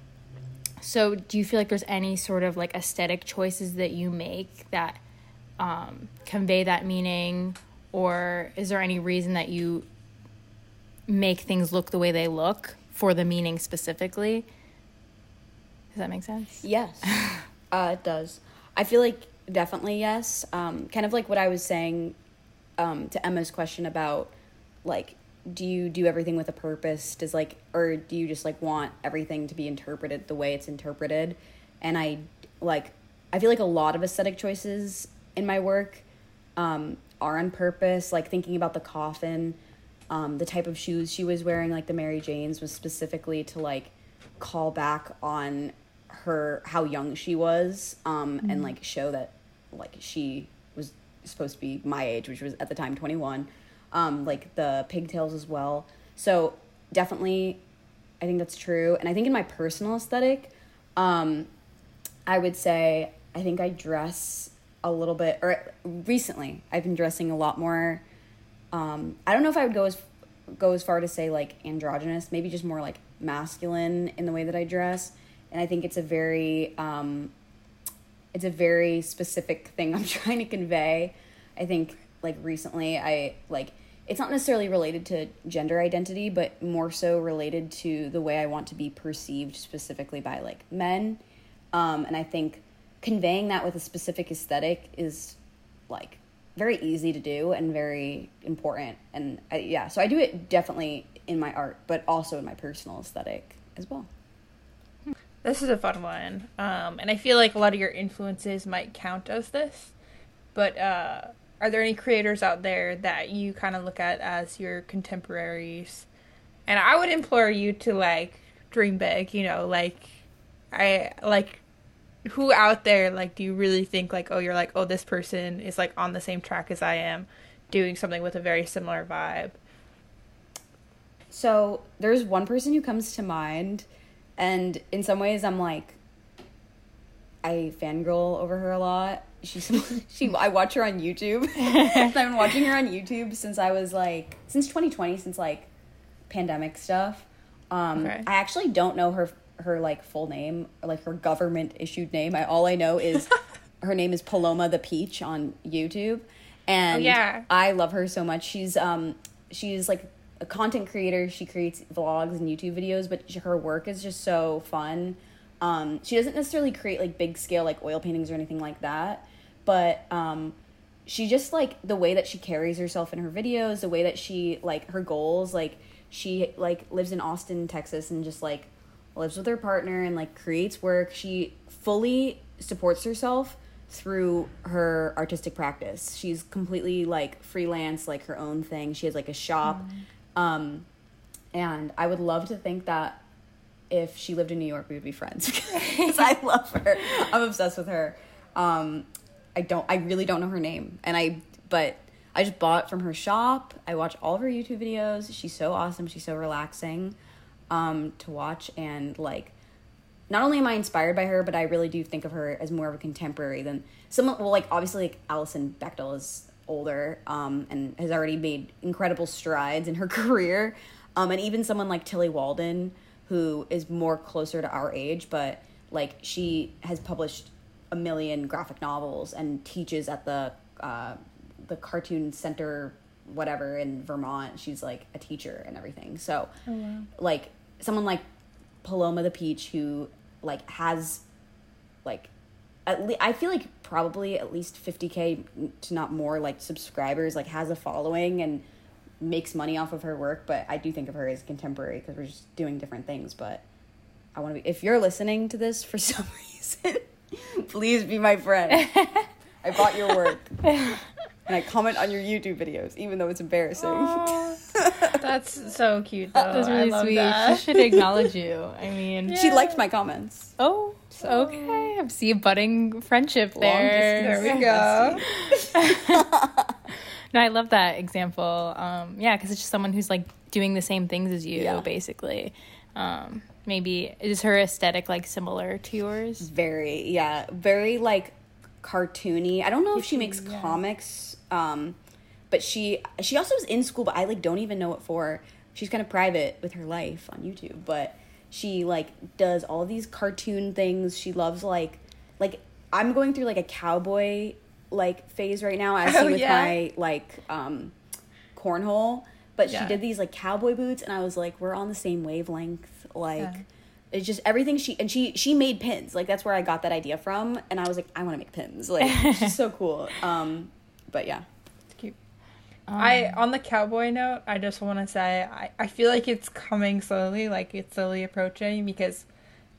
so do you feel like there's any sort of like aesthetic choices that you make that um, convey that meaning or is there any reason that you make things look the way they look for the meaning specifically does that make sense Yes, uh, it does. I feel like definitely yes. Um, kind of like what I was saying um, to Emma's question about like, do you do everything with a purpose? Does like, or do you just like want everything to be interpreted the way it's interpreted? And I like, I feel like a lot of aesthetic choices in my work um, are on purpose. Like thinking about the coffin, um, the type of shoes she was wearing, like the Mary Janes, was specifically to like call back on her how young she was um and like show that like she was supposed to be my age which was at the time 21 um like the pigtails as well. So definitely i think that's true. And i think in my personal aesthetic um i would say i think i dress a little bit or recently i've been dressing a lot more um i don't know if i would go as go as far to say like androgynous maybe just more like masculine in the way that i dress. And i think it's a very um it's a very specific thing i'm trying to convey. I think like recently i like it's not necessarily related to gender identity but more so related to the way i want to be perceived specifically by like men um and i think conveying that with a specific aesthetic is like very easy to do and very important and I, yeah so i do it definitely in my art but also in my personal aesthetic as well This is a fun one. Um, and I feel like a lot of your influences might count as this. But uh, are there any creators out there that you kind of look at as your contemporaries? And I would implore you to like dream big, you know, like I like who out there like do you really think like oh you're like oh this person is like on the same track as I am doing something with a very similar vibe. So there's one person who comes to mind, and in some ways I'm like, I fangirl over her a lot. She's she I watch her on YouTube. I've been watching her on YouTube since I was like since 2020, since like pandemic stuff. Um, Okay. I actually don't know her her like full name or like her government issued name. I all I know is her name is Paloma the Peach on YouTube, and Oh, yeah. I love her so much. She's um she's like a content creator. She creates vlogs and YouTube videos, but her work is just so fun. Um, she doesn't necessarily create like big scale like oil paintings or anything like that, but um, she just like the way that she carries herself in her videos, the way that she like her goals, like she like lives in Austin, Texas and just like lives with her partner and like creates work. She fully supports herself through her artistic practice. She's completely like freelance, like her own thing. She has like a shop. Um and I would love to think that if she lived in New York, we would be friends because I love her. I'm obsessed with her. Um, I don't. I really don't know her name, and I. But I just bought from her shop. I watch all of her YouTube videos. She's so awesome. She's so relaxing um, to watch, and like, not only am I inspired by her, but I really do think of her as more of a contemporary than someone. Well, like obviously, like Alison Bechdel is older um, and has already made incredible strides in her career, um, and even someone like Tillie Walden who is more closer to our age, but like she has published a million graphic novels and teaches at the uh, the cartoon center whatever in Vermont. She's like a teacher and everything. So like someone like Paloma the Peach who like has like at le- I feel like probably at least 50k to not more like subscribers like has a following and makes money off of her work but I do think of her as contemporary because we're just doing different things but I want to be if you're listening to this for some reason please be my friend I bought your work and I comment on your YouTube videos even though it's embarrassing That's so cute, though. That's I really love sweet. that. She should acknowledge you. I mean, she liked my comments oh, okay. I see a budding friendship Long there. There we go. No, I love that example. Um, yeah, because it's just someone who's like doing the same things as you, Yeah. basically. Um, maybe is her aesthetic like similar to yours? very yeah. Very like cartoony. I don't know if she makes comics um but she she also is in school but i like don't even know what for. She's kind of private with her life on youtube but she like does all these cartoon things. She loves like like i'm going through like a cowboy like phase right now as Oh, with yeah. my like um cornhole but Yeah. she did these like cowboy boots and i was like we're on the same wavelength like Yeah. it's just everything she and she she made pins like that's where i got that idea from and i was like i want to make pins like she's so cool um but yeah It's Cute. Um, I on the cowboy note, I just want to say I, I feel like it's coming slowly, like it's slowly approaching because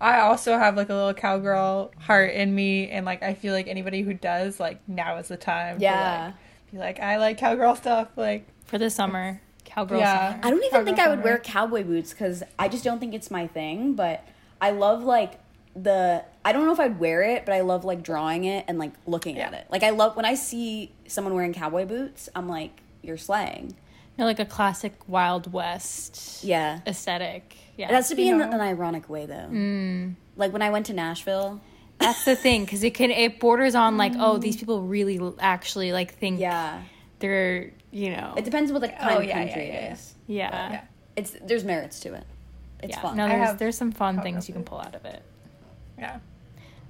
I also have like a little cowgirl heart in me, and like I feel like anybody who does like now is the time. Yeah. To, like, be like I like cowgirl stuff. Like for the summer, cowgirl Yeah. i don't even Cowgirl think i would summer. wear cowboy boots because i just don't think it's my thing but i love like the i don't know if i'd wear it but i love like drawing it and like looking at it like i love when i see someone wearing cowboy boots i'm like you're slaying No, like a classic Wild West yeah aesthetic. Yeah, it has to be You in know. an ironic way though Mm. like when i went to nashville That's the thing, because it can it borders on like, oh, these people really actually like think yeah they're you know it depends what the kind Oh, of yeah, country yeah, yeah. it is yeah yeah. it's there's merits to it it's yeah. fun No, there's there's some fun cowgirl things you can pull out of it. yeah,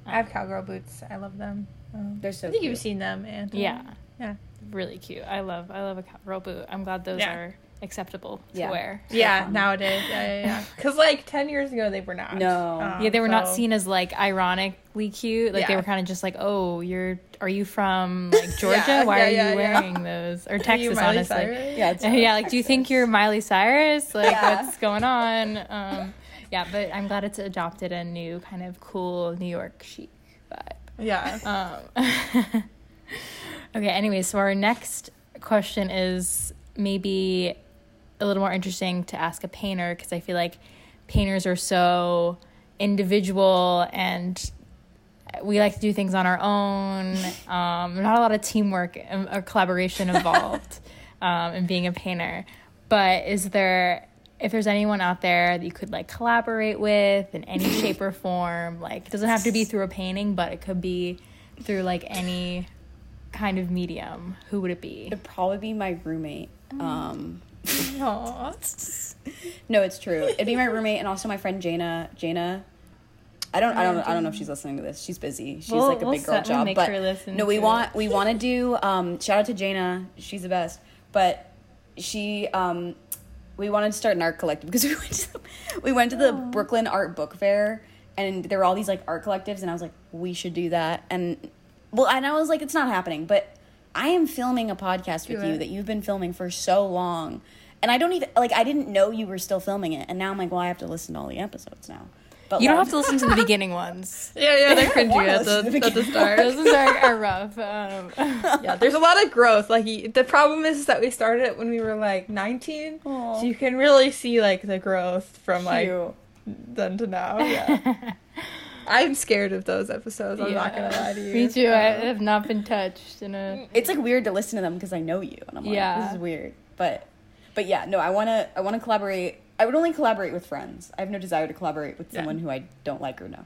I have cowgirl boots. I love them. Um, they're so I think cute. you've seen them, and Yeah, yeah, really cute. I love I love a cowgirl boot. I'm glad those Yeah. are acceptable to Yeah. wear. yeah. fun. Nowadays, yeah, yeah, yeah. Because like ten years ago, they were not. No. Um, Yeah, they were not seen as like ironically cute. Like they were kind of just like, "Oh, you're are you from like Georgia? Yeah, Why yeah, are you yeah. wearing those?" Or Texas, honestly. Cyrus? yeah it's yeah, like, do you think you're Miley Cyrus? Like, Yeah. what's going on? Um, yeah, but I'm glad it's adopted a new kind of cool New York chic vibe. Yeah. Um, okay, anyway, so our next question is maybe a little more interesting to ask a painter because I feel like painters are so individual and we like to do things on our own. Um, not a lot of teamwork or collaboration involved um, in being a painter. But is there, if there's anyone out there that you could like collaborate with in any shape or form, like it doesn't have to be through a painting, but it could be through like any kind of medium. Who would it be? it'd probably be my roommate um No it's true it'd be my roommate and also my friend jana jana I don't, I don't, I don't know if she's listening to this. She's busy. She's We'll- like a we'll big girl job. but no, we want, we want to do. Um, shout out to Jana. She's the best. But she, um, we wanted to start an art collective because we went to, the, we went to the Brooklyn Art Book Fair and there were all these like art collectives and I was like, we should do that. And well, and I was like, it's not happening, but I am filming a podcast with Do you that you've been filming for so long. And I don't even like I didn't know you were still filming it. And now I'm like, well, I have to listen to all the episodes now. But You don't have to listen to the beginning ones. Yeah, yeah, they're cringy wanna at the, the at the start. Those ones are, are rough. Um, yeah, there's a lot of growth. Like the problem is that we started it when we were like 19, Aw. so you can really see like the growth from like Cute. then to now. Yeah, I'm scared of those episodes. I'm not gonna lie to you. Me too. I have not been touched in a. it's like weird to listen to them because I know you, and I'm like, Yeah. this is weird. But, but yeah, no, I wanna, I wanna collaborate. I would only collaborate with friends. I have no desire to collaborate with Yeah. someone who I don't like or know.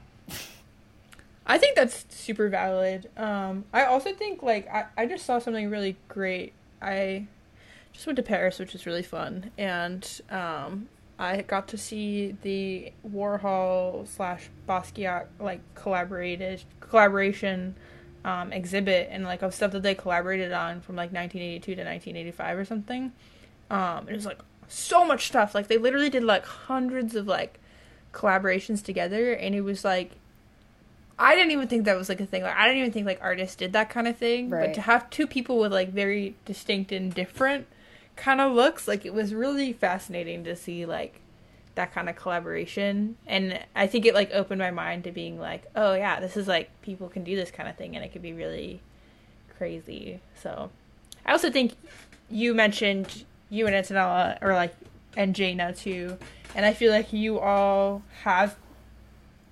I think that's super valid. Um, I also think like I, I just saw something really great. I just went to Paris, which was really fun, and um, I got to see the Warhol slash Basquiat like collaborated collaboration um, exhibit and like of stuff that they collaborated on from like 1982 to 1985 or something. Um, it was like so much stuff. Like they literally did like hundreds of like collaborations together, and it was like I didn't even think that was like a thing. Like I didn't even think like artists did that kind of thing. But to have two people with like very distinct and different kind of looks, like it was really fascinating to see like that kind of collaboration. And I think it like opened my mind to being like, oh yeah, this is like people can do this kind of thing and it could be really crazy. So I also think you mentioned you and Antonella or like and Jaina too. And I feel like you all have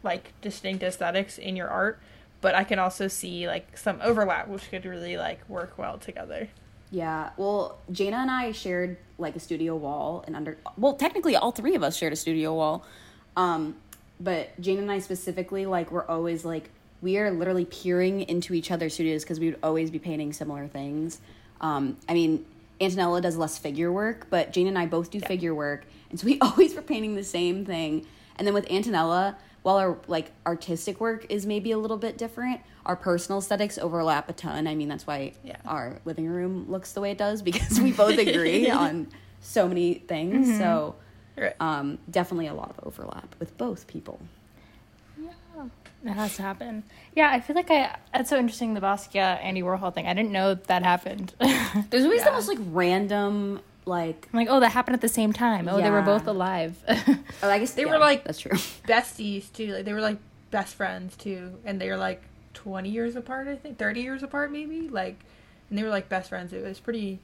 like distinct aesthetics in your art, but I can also see like some overlap which could really like work well together. Yeah, well, Jaina and I shared like a studio wall, and under well, technically all three of us shared a studio wall. Um, but Jaina and I specifically, like, we're always like we are literally peering into each other's studios because we would always be painting similar things. Um, I mean, Antonella does less figure work, but Jane and I both do figure work, and so we always were painting the same thing. And then with Antonella, while our like artistic work is maybe a little bit different, our personal aesthetics overlap a ton. I mean, that's why Yeah. our living room looks the way it does because we both agree on so many things. So, Right. um, definitely a lot of overlap with both people. Yeah, That has to happen. Yeah, I feel like I. That's so interesting. The Basquiat Andy Warhol thing. I didn't know that happened. There's always the most like random like. I'm like, oh, that happened at the same time. Oh, they were both alive. Oh, I guess They yeah, were, like- that's true. Besties too. Like they were like best friends too, and they were like twenty years apart. I think thirty years apart maybe. Like, and they were like best friends. It was pretty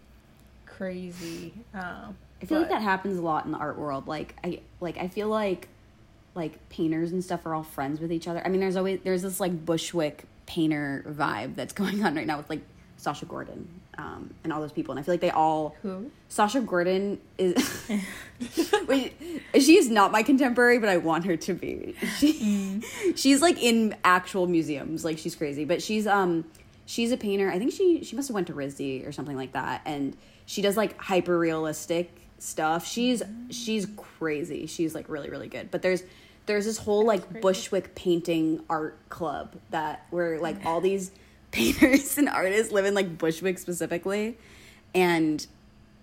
crazy. Um, I feel like that happens a lot in the art world. Like I like I feel like like painters and stuff are all friends with each other. I mean, there's always there's this like Bushwick painter vibe that's going on right now with like Sasha Gordon um, and all those people, and I feel like they all Who? Sasha Gordon is. Wait, she is not my contemporary, but I want her to be. She, she's like in actual museums, like she's crazy. But she's um, she's a painter. I think she she must have went to RISD or something like that, and she does like hyper realistic stuff. She's she's crazy. She's like really really good. But there's there's this whole like Bushwick painting art club that where like all these painters and artists live in like Bushwick specifically, and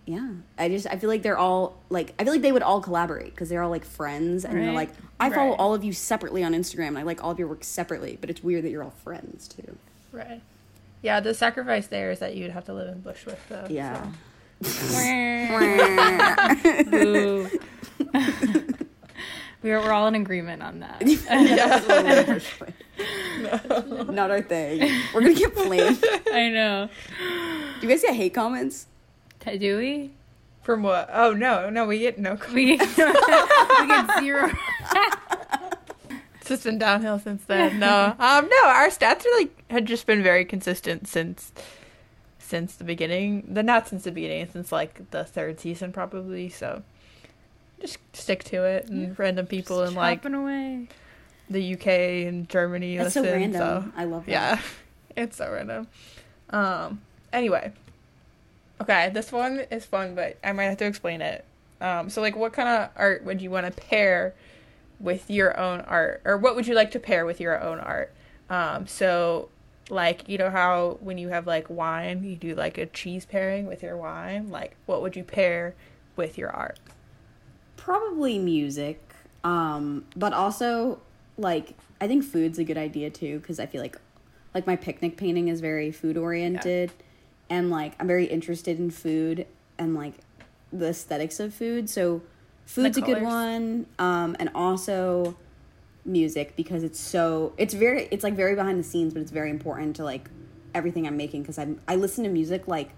yeah i just i feel like they're all like i feel like they would all collaborate because they're all like friends and they're like i follow Right. all of you separately on instagram. And i like all of your work separately but it's weird that you're all friends too. Right. Yeah, the sacrifice there is that you'd have to live in Bushwick though. yeah Boo. we're, we're all in agreement on that. not our thing we're gonna get flamed I know. do you guys get hate comments T- Do we? From what? Oh no, no, we get no. We get, we get zero. It's just been downhill since then. No, um, no, our stats are like had just been very consistent since since the beginning. The not since the beginning, since like the third season probably. So just stick to it, and random people in like away. the UK and Germany that's so random So i love that yeah, it's so random. Um. Anyway, okay, this one is fun, but I might have to explain it. Um. So like, what kind of art would you want to pair with your own art, or what would you like to pair with your own art? Um. So. Like you know how when you have like wine, you do like a cheese pairing with your wine. Like, what would you pair with your art? Probably music um but also like i think food's a good idea too because i feel like like my picnic painting is very food oriented and like I'm very interested in food and like the aesthetics of food. So food's a good one. Um, and also music because it's so it's very it's like very behind the scenes, but it's very important to like everything I'm making because I'm I listen to music like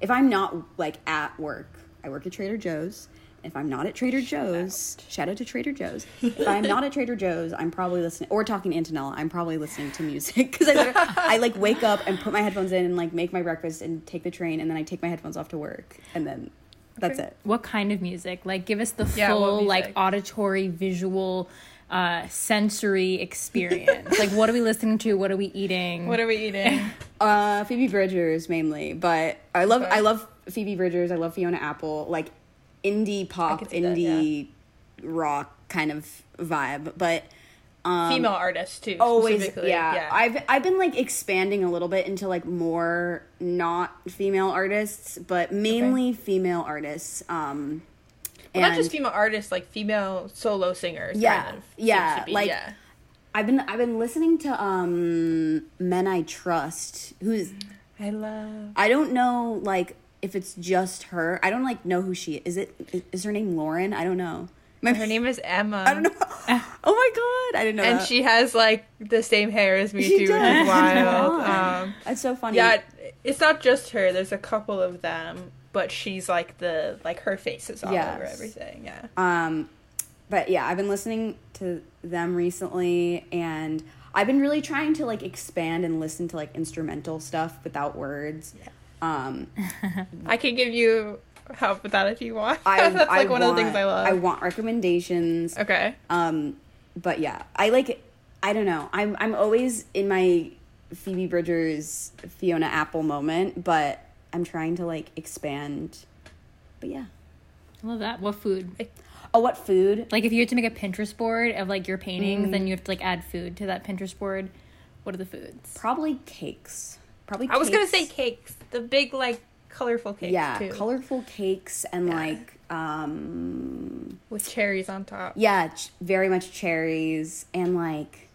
if I'm not like at work, I work at Trader Joe's. If I'm not at Trader Joe's, shout out to Trader Joe's. If I'm not at Trader Joe's, I'm probably listening or talking to Antonella. I'm probably listening to music because I, I like wake up and put my headphones in and like make my breakfast and take the train and then I take my headphones off to work and then that's it. What kind of music? Like, give us the Yeah, full, like, auditory, visual, uh, sensory experience. like, what are we listening to? What are we eating? What are we eating? Uh, Phoebe Bridgers mainly, but I love Okay. I love Phoebe Bridgers. I love Fiona Apple, like indie pop, see that, indie rock kind of vibe. But um, Female artists too. always, specifically. yeah. I've I've been like expanding a little bit into like more not female artists, but mainly female artists. Um, Well, not just female artists, like female solo singers. Yeah, kind of, yeah, be, like- yeah. I've been I've been listening to um Men I Trust, who's I love. I don't know like if it's just her. I don't like know who she is. It is, her name Lauren? I don't know. My, Her name is Emma. I don't know. Oh my god, I didn't know. And that. she has like the same hair as me She too, which is wild. Wow. Um, That's so funny. yeah, it's not just her. There's a couple of them, but she's like the like her face is all Yes. over everything. Yeah. Um, but yeah, I've been listening to them recently, and I've been really trying to like expand and listen to like instrumental stuff without words. Um, I can give you help with that if you want. I That's like I one want, of the things I love. I want recommendations. okay. Um, but yeah, I like. I don't know. I'm I'm always in my Phoebe Bridgers, Fiona Apple moment, but I'm trying to like expand. But yeah. I love that. What food? Oh, what food? Like, if you had to make a Pinterest board of, like, your paintings, Mm. then you have to, like, add food to that Pinterest board. What are the foods? Probably cakes. Probably. I was gonna say cakes, the big like colorful cakes yeah, too, colorful cakes and Yeah. like um with cherries on top. yeah, ch- very much cherries and like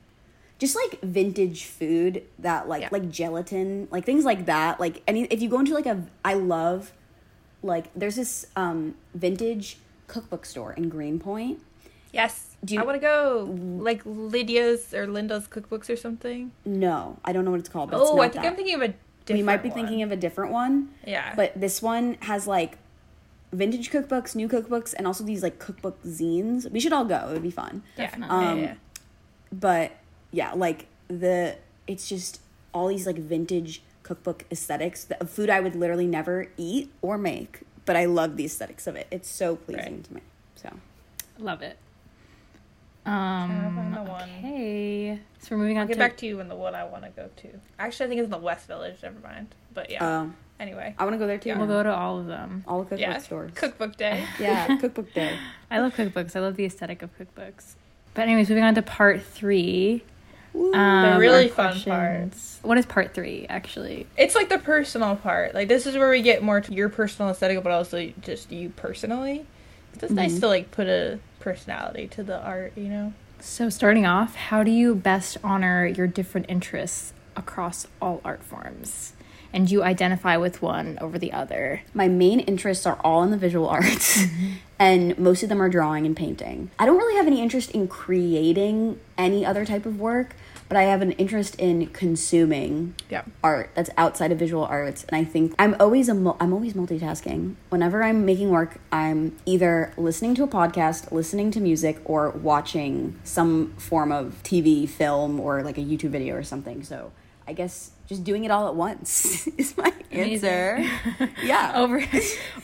just like vintage food that like Yeah. like gelatin, like things like that. Like any if you go into like a I love like there's this um vintage cookbook store in Greenpoint. Yes. Do you- I want to go like Lydia's or Linda's cookbooks or something. No, I don't know what it's called, but it's Oh, not I think that. I'm thinking of a. we might be one. thinking of a different one. Yeah. But this one has like vintage cookbooks, new cookbooks, and also these like cookbook zines. We should all go. It would be fun. Definitely. Um, yeah, yeah. But yeah, like the it's just all these like vintage cookbook aesthetics the food I would literally never eat or make, but I love the aesthetics of it. It's so pleasing Right. to me. So Love it. Find Um, the okay. So we're moving on I'll get to back to you when the one I want to go to. Actually, I think it's in the West Village. Never mind. But yeah. um, anyway. I want to go there too. Yeah. We'll go to all of them. all the cookbook Yeah. stores. Cookbook day. yeah, cookbook day. I love cookbooks. I love the aesthetic of cookbooks. But anyways, moving on to part three. Um, the really our fun part. What is part three, actually? It's like the personal part. Like this is where we get more to your personal aesthetic, but also just you personally. It's just nice to like put a personality to the art, you know. So, starting off, how do you best honor your different interests across all art forms? And you identify with one over the other? My main interests are all in the visual arts, and most of them are drawing and painting. I don't really have any interest in creating any other type of work, but I have an interest in consuming Yeah. art that's outside of visual arts. And I think I'm always a I'm always multitasking. Whenever I'm making work, I'm either listening to a podcast, listening to music, or watching some form of TV, film, or like a YouTube video or something. So I guess just doing it all at once is my answer. yeah. Over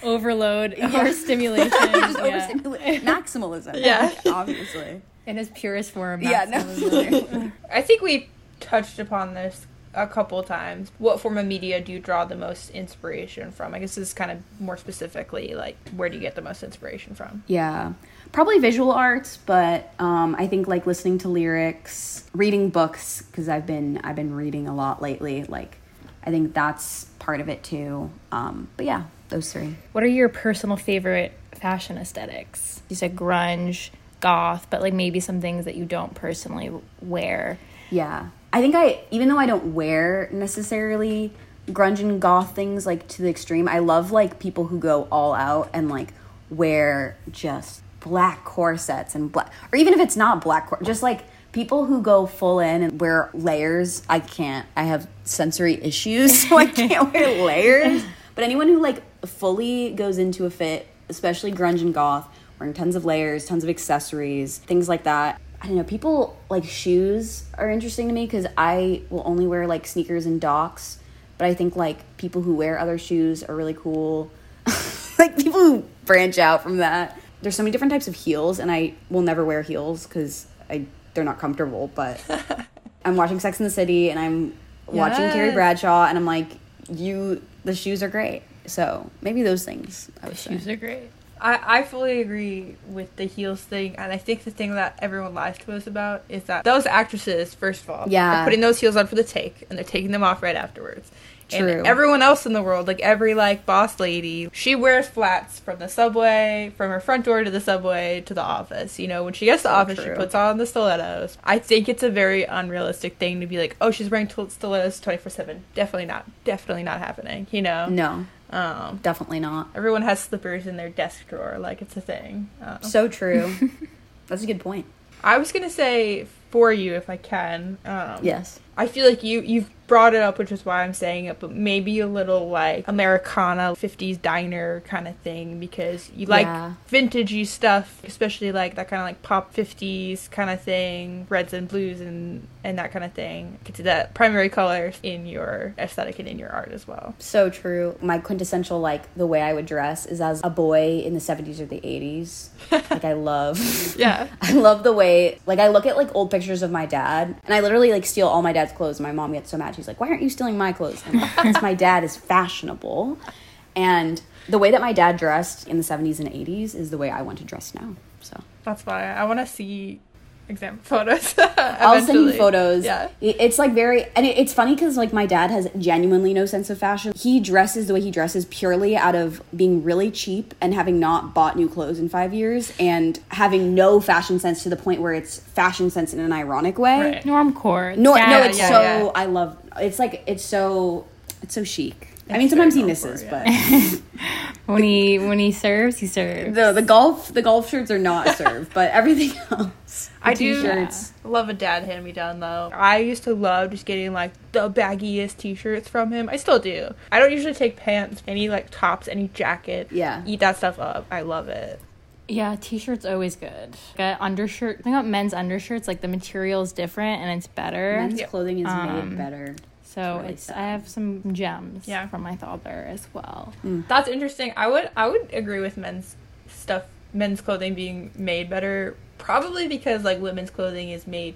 overload, Yeah. overstimulation. yeah. overstimulate maximalism. Yeah. obviously. In its purest form. Yeah, no. I think we touched upon this a couple times. What form of media do you draw the most inspiration from? I guess this is kind of more specifically like where do you get the most inspiration from? Yeah, probably visual arts, but um, I think like listening to lyrics, reading books because I've been I've been reading a lot lately. Like, I think that's part of it too. Um, but yeah, those three. What are your personal favorite fashion aesthetics? You said grunge, goth, but like maybe some things that you don't personally wear. Yeah, I think I even though I don't wear necessarily grunge and goth things like to the extreme. I love like people who go all out and like wear just black corsets and black, or even if it's not black, cor- just like people who go full in and wear layers. I can't. I have sensory issues, so I can't wear layers. But anyone who like fully goes into a fit, especially grunge and goth, wearing tons of layers, tons of accessories, things like that. I don't know. People like shoes are interesting to me because I will only wear like sneakers and Docs. But I think like people who wear other shoes are really cool. like people who branch out from that. There's so many different types of heels, and I will never wear heels because I they're not comfortable. But I'm watching Sex in the City, and I'm watching Carrie Bradshaw, and I'm like, you. The shoes are great. So maybe those things. I say. Shoes are great. I, I fully agree with the heels thing, and I think the thing that everyone lies to us about is that those actresses, first of all, Yeah. are putting those heels on for the take, and they're taking them off right afterwards. True. And everyone else in the world, like every like boss lady, she wears flats from the subway, from her front door to the subway to the office. You know, when she gets to the So office, she puts on the stilettos. I think it's a very unrealistic thing to be like, oh, she's wearing til- stilettos twenty four seven. Definitely not. Definitely not happening. You know. No, Um, definitely not. everyone has slippers in their desk drawer, like it's a thing. Um, So true. That's a good point. I was gonna say for you if I can. Um, Yes. I feel like you you've brought it up, which is why I'm saying it, but maybe a little like Americana 50s diner kind of thing because you like Yeah. vintagey stuff, especially like that kind of like pop 50s kind of thing, reds and blues and and that kind of thing. Get to that primary colors in your aesthetic and in your art as well. So true. My quintessential like the way I would dress is as a boy in the 70s or the 80s. like I love Yeah. I love the way like I look at like old pictures of my dad and I literally like steal all my dad's clothes and my mom gets so mad. She's like, "Why aren't you stealing my clothes?" "Because my dad is fashionable." And the way that my dad dressed in the 70s and 80s is the way I want to dress now. So, That's why I want to see example photos. I'll send you photos. Yeah. It's like very, and it, it's funny because like my dad has genuinely no sense of fashion. He dresses the way he dresses purely out of being really cheap and having not bought new clothes in five years and having no fashion sense to the point where it's fashion sense in an ironic way. Right. Normcore. No, Yeah, no, it's yeah, so. yeah. I love. It's like it's so. It's so chic. I mean, sometimes he very misses, but when he when he serves, he serves. the the golf the golf shirts are not served, but everything else. I the do T-shirts. love a dad hand me down though. I used to love just getting like the baggiest t-shirts from him. I still do. I don't usually take pants, any like tops, any jacket. Yeah. Eat that stuff up. I love it. Yeah, t-shirts always good. Got undershirt. The thing about men's undershirts, like the material is different and it's better. Men's Yeah. clothing is Um, made better. So really it's sad. I have some gems Yeah. from my father as well. Mm. That's interesting. I would I would agree with men's stuff men's clothing being made better probably because like women's clothing is made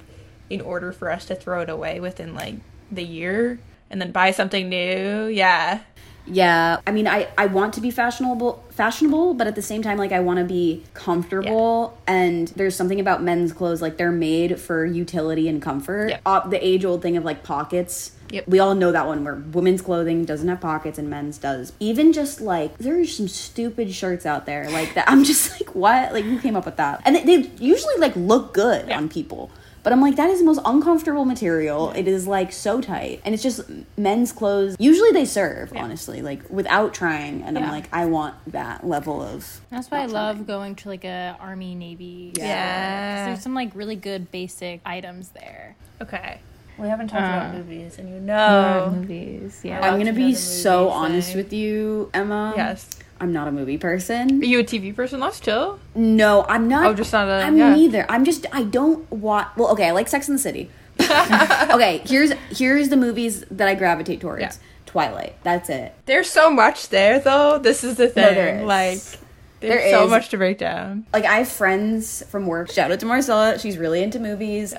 in order for us to throw it away within like the year and then buy something new. Yeah. Yeah, I mean, I I want to be fashionable, fashionable, but at the same time, like I want to be comfortable. And there's something about men's clothes, like they're made for utility and comfort. Yeah. Uh, the age old thing of like pockets. Yep. We all know that one where women's clothing doesn't have pockets and men's does. Even just like there's some stupid shirts out there like that. I'm just like, what? Like who came up with that? And they, they usually like look good Yeah. on people. But I'm like, that is the most uncomfortable material. It is like so tight. And it's just men's clothes. Usually they serve, honestly, like without trying. And I'm like, I want that level of. That's why I not love going to like a army navy. Yeah. store, 'cause Yeah. There's some like really good basic items there. Okay. We haven't talked Uh, about movies and you know movies. Yeah. I I'm gonna be so movie honest with you, Emma. Yes. I'm not a movie person. Are you a TV person? That's chill. No, I'm not. Oh, just not a- I'm yeah. neither. I'm just. I don't watch. Well, okay. I like Sex in the City. okay. Here's here's the movies that I gravitate towards. Yeah. Twilight. That's it. There's so much there though. This is the thing. there is. Like there's There so is. much to break down. Like I have friends from work. Shout out to Marcella. She's really into movies,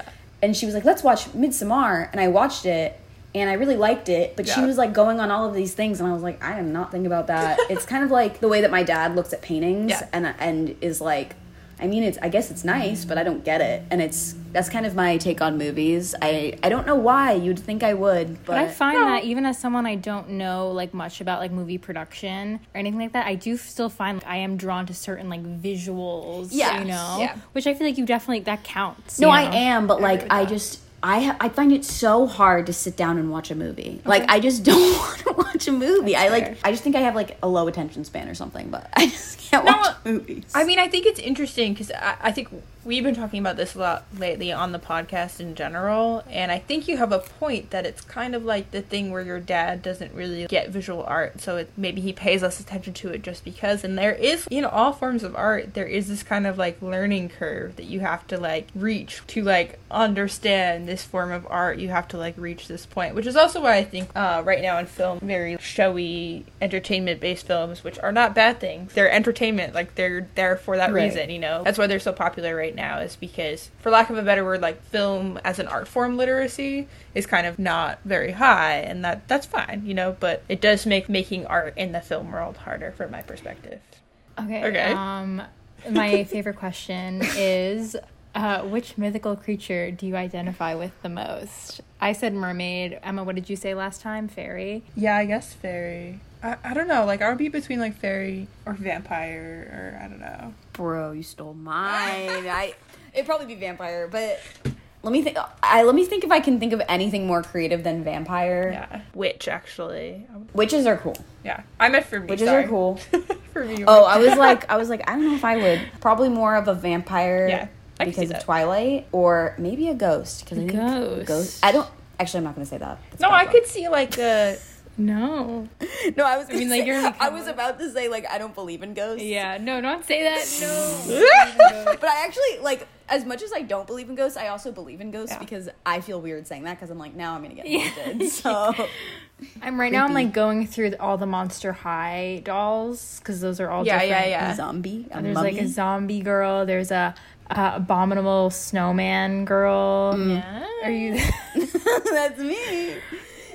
and she was like, "Let's watch Midsommar," and I watched it. And I really liked it, but she was like going on all of these things, and I was like, I am not thinking about that. it's kind of like the way that my dad looks at paintings, Yeah. and uh, and is like, I mean, it's I guess it's nice, but I don't get it, and it's that's kind of my take on movies. I I don't know why you'd think I would, but, But I find No. that even as someone I don't know like much about like movie production or anything like that, I do still find like, I am drawn to certain like visuals. Yes. you know, Yeah. which I feel like you definitely that counts. no, you I am, but like I just I ha- I find it so hard to sit down and watch a movie. Like I just don't want to watch a movie. I like I just think I have like a low attention span or something, but I just can't No, watch movies. I mean, I think it's interesting because I, I think we've been talking about this a lot lately on the podcast in general, and I think you have a point that it's kind of like the thing where your dad doesn't really get visual art, so it, maybe he pays less attention to it just because. And there is, you know, all forms of art, there is this kind of like learning curve that you have to like reach to like understand this form of art. You have to like reach this point, which is also why I think uh, right now in film, very showy, entertainment based films, which are not bad things. They're entertainment, like they're there for that Right. reason, you know. That's why they're so popular right now, is because, for lack of a better word, like film as an art form literacy is kind of not very high, and that that's fine, you know. But it does make making art in the film world harder, from my perspective. Okay. Okay. Um, my favorite question is, uh, which mythical creature do you identify with the most? I said mermaid. Emma, what did you say last time? Fairy. Yeah, I guess fairy. I, I don't know. Like I would be between like fairy or vampire, or I don't know. Bro, you stole mine. I it'd probably be vampire, but let me think. I let me think if I can think of anything more creative than vampire. Yeah, witch actually. Witches are cool. Yeah, I meant for me. Witches sorry. are cool. for me. Oh, I was like, I was like, I don't know if I would. Probably more of a vampire. Yeah, I because of that. Twilight, or maybe a ghost. Because I think Ghost. ghost. I don't. Actually, I'm not gonna say that. That's no, I luck. could see like a. No. No, I was. I mean, like, you're gonna I was about to say like I don't believe in ghosts. Yeah. No. Don't say that. No. But I actually like as much as I don't believe in ghosts, I also believe in ghosts Yeah. because I feel weird saying that because I'm like now I'm gonna get Yeah. haunted. So I'm right now. I'm like going through all the Monster High dolls because those are all Yeah, different. yeah, yeah. a zombie. A There's mummy. like a zombie girl. There's a, a abominable snowman girl. Yeah. Are you? That's me.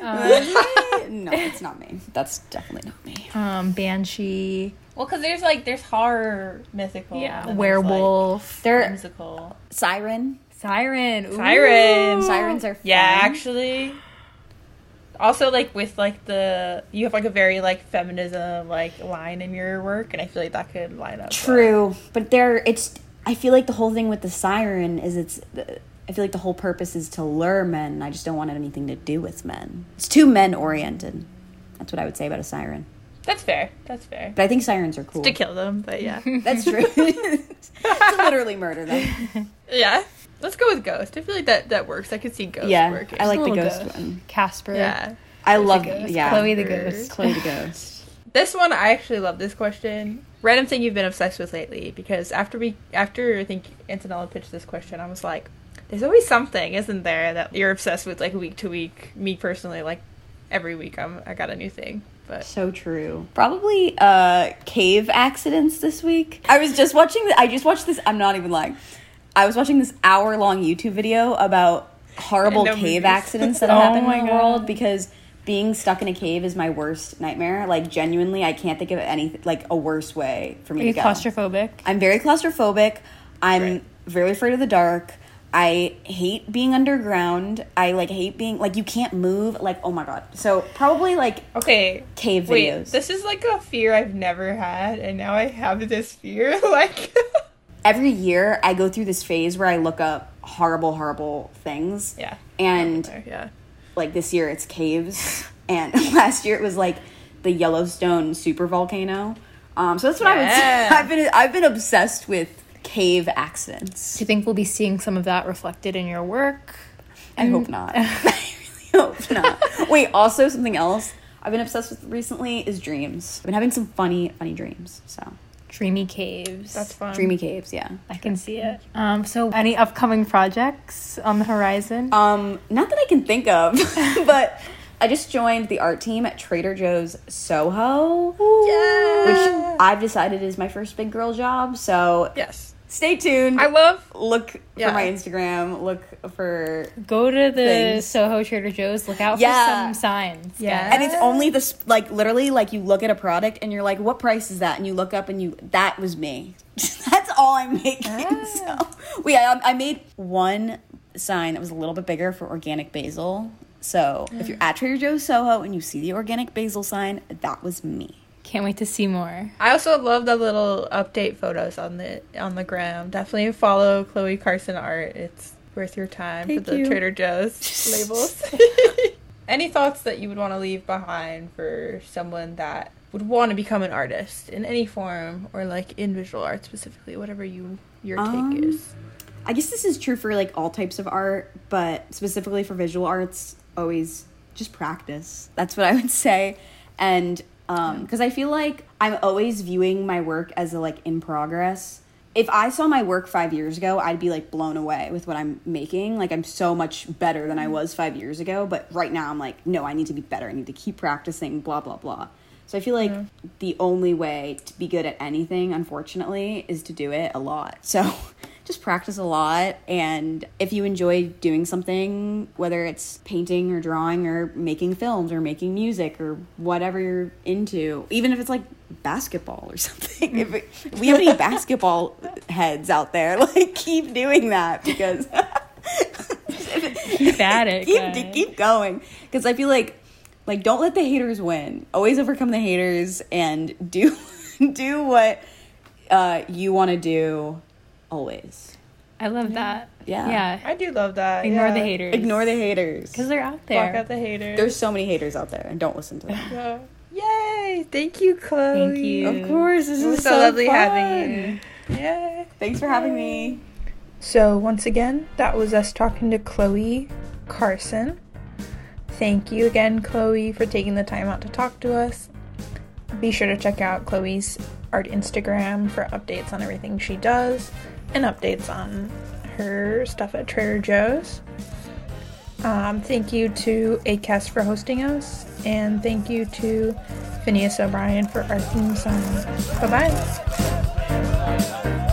Um, That's me. No, it's not me. That's definitely not me. um, banshee. Well, because there's like there's horror mythical. Yeah. and there's, Werewolf. Like, They're siren. Siren. Ooh. Siren. Sirens are fun. Yeah, actually. Also, like with like the you have like a very like feminism like line in your work, and I feel like that could line up. well. True, but there it's. I feel like the whole thing with the siren is it's. I feel like the whole purpose is to lure men. I just don't want anything to do with men. It's too men oriented. That's what I would say about a siren. That's fair. That's fair. But I think sirens are cool. To kill them, but yeah, That's true. to literally murder them. yeah. Let's go with ghost. I feel like that that works. I could see ghost Yeah, working. I like the ghost ghost. one. Casper. Yeah. I love ghost. yeah. Chloe the ghost. Chloe the ghost. This one, I actually love this question. Random thing you've been obsessed with lately, because after we, after I think Antonella pitched this question, I was like, "There's always something, isn't there, that you're obsessed with, like week to week." Me personally, like every week, I'm I got a new thing. But So true. Probably uh cave accidents this week. I was just watching the, I just watched this I'm not even lying. I was watching this hour long YouTube video about horrible Random cave movies. accidents that have Oh happened in the God. world because being stuck in a cave is my worst nightmare. Like genuinely, I can't think of any like a worse way for me Are you to go. claustrophobic? I'm very claustrophobic. I'm Right. very afraid of the dark. I hate being underground. I like hate being like you can't move. Like oh my god. So probably like okay, cave wait, videos. this is like a fear I've never had, and now I have this fear. like, every year I go through this phase where I look up horrible, horrible things. yeah, And yeah, like this year it's caves, and last year it was like the Yellowstone super volcano. Um, so that's what I would say. I've been I've been obsessed with cave accidents. Do you think we'll be seeing some of that reflected in your work? I hope not. I really hope not. Wait, also something else I've been obsessed with recently is dreams. I've been having some funny, funny dreams. So Dreamy caves. that's fun. dreamy caves, yeah. I can see it. Um, so, any upcoming projects on the horizon? Um, not that I can think of, but I just joined the art team at Trader Joe's Soho, Yeah. which I've decided is my first big girl job. So yes, stay tuned. I love. look Yeah. for my Instagram. Look for, Go to the things. Soho Trader Joe's. Look out Yeah. for some signs. Yeah. guys. and it's only this like literally like you look at a product and you're like, what price is that? And you look up and you that was me. That's all I'm making. Ah. So we I, I made one sign that was a little bit bigger for organic basil. So if you're at Trader Joe's Soho and you see the organic basil sign, that was me. Can't wait to see more. I also love the little update photos on the on the gram. Definitely follow Chloe Carson art. It's worth your time Thank for the you. Trader Joe's labels. Any thoughts that you would want to leave behind for someone that would want to become an artist in any form or like in visual art specifically, whatever you your take Um, is. I guess this is true for like all types of art, but specifically for visual arts, always just practice. That's what I would say. And um because I feel like I'm always viewing my work as a like in progress. If I saw my work 5 years ago, I'd be like blown away with what I'm making. Like I'm so much better than I was 5 years ago, but right now I'm like no, I need to be better. I need to keep practicing blah blah blah. So I feel like the only way to be good at anything, unfortunately, is to do it a lot. So just practice a lot. And if you enjoy doing something, whether it's painting or drawing or making films or making music or whatever you're into, even if it's like basketball or something, if, it, if we have any basketball heads out there, like keep doing that because. Keep at it, keep keep going because I feel like like don't let the haters win. Always overcome the haters and do do what uh, you want to do. Always I love that. Yeah. Yeah. I do love that. Ignore yeah. the haters. ignore the haters Because they're out Block there. out the haters. There's so many haters out there, and don't listen to them. Yeah. Yay! Thank you, Chloe. Thank you. of course, this It was is so, so, lovely fun. having you. Yay. Thanks for having me. So, once again, that was us talking to Chloe Carson. Thank you again, Chloe, for taking the time out to talk to us. Be sure to check out Chloe's art Instagram for updates on everything she does and updates on her stuff at Trader Joe's. Um, thank you to ACAST for hosting us, and thank you to Phineas O'Brien for our theme song. Bye bye.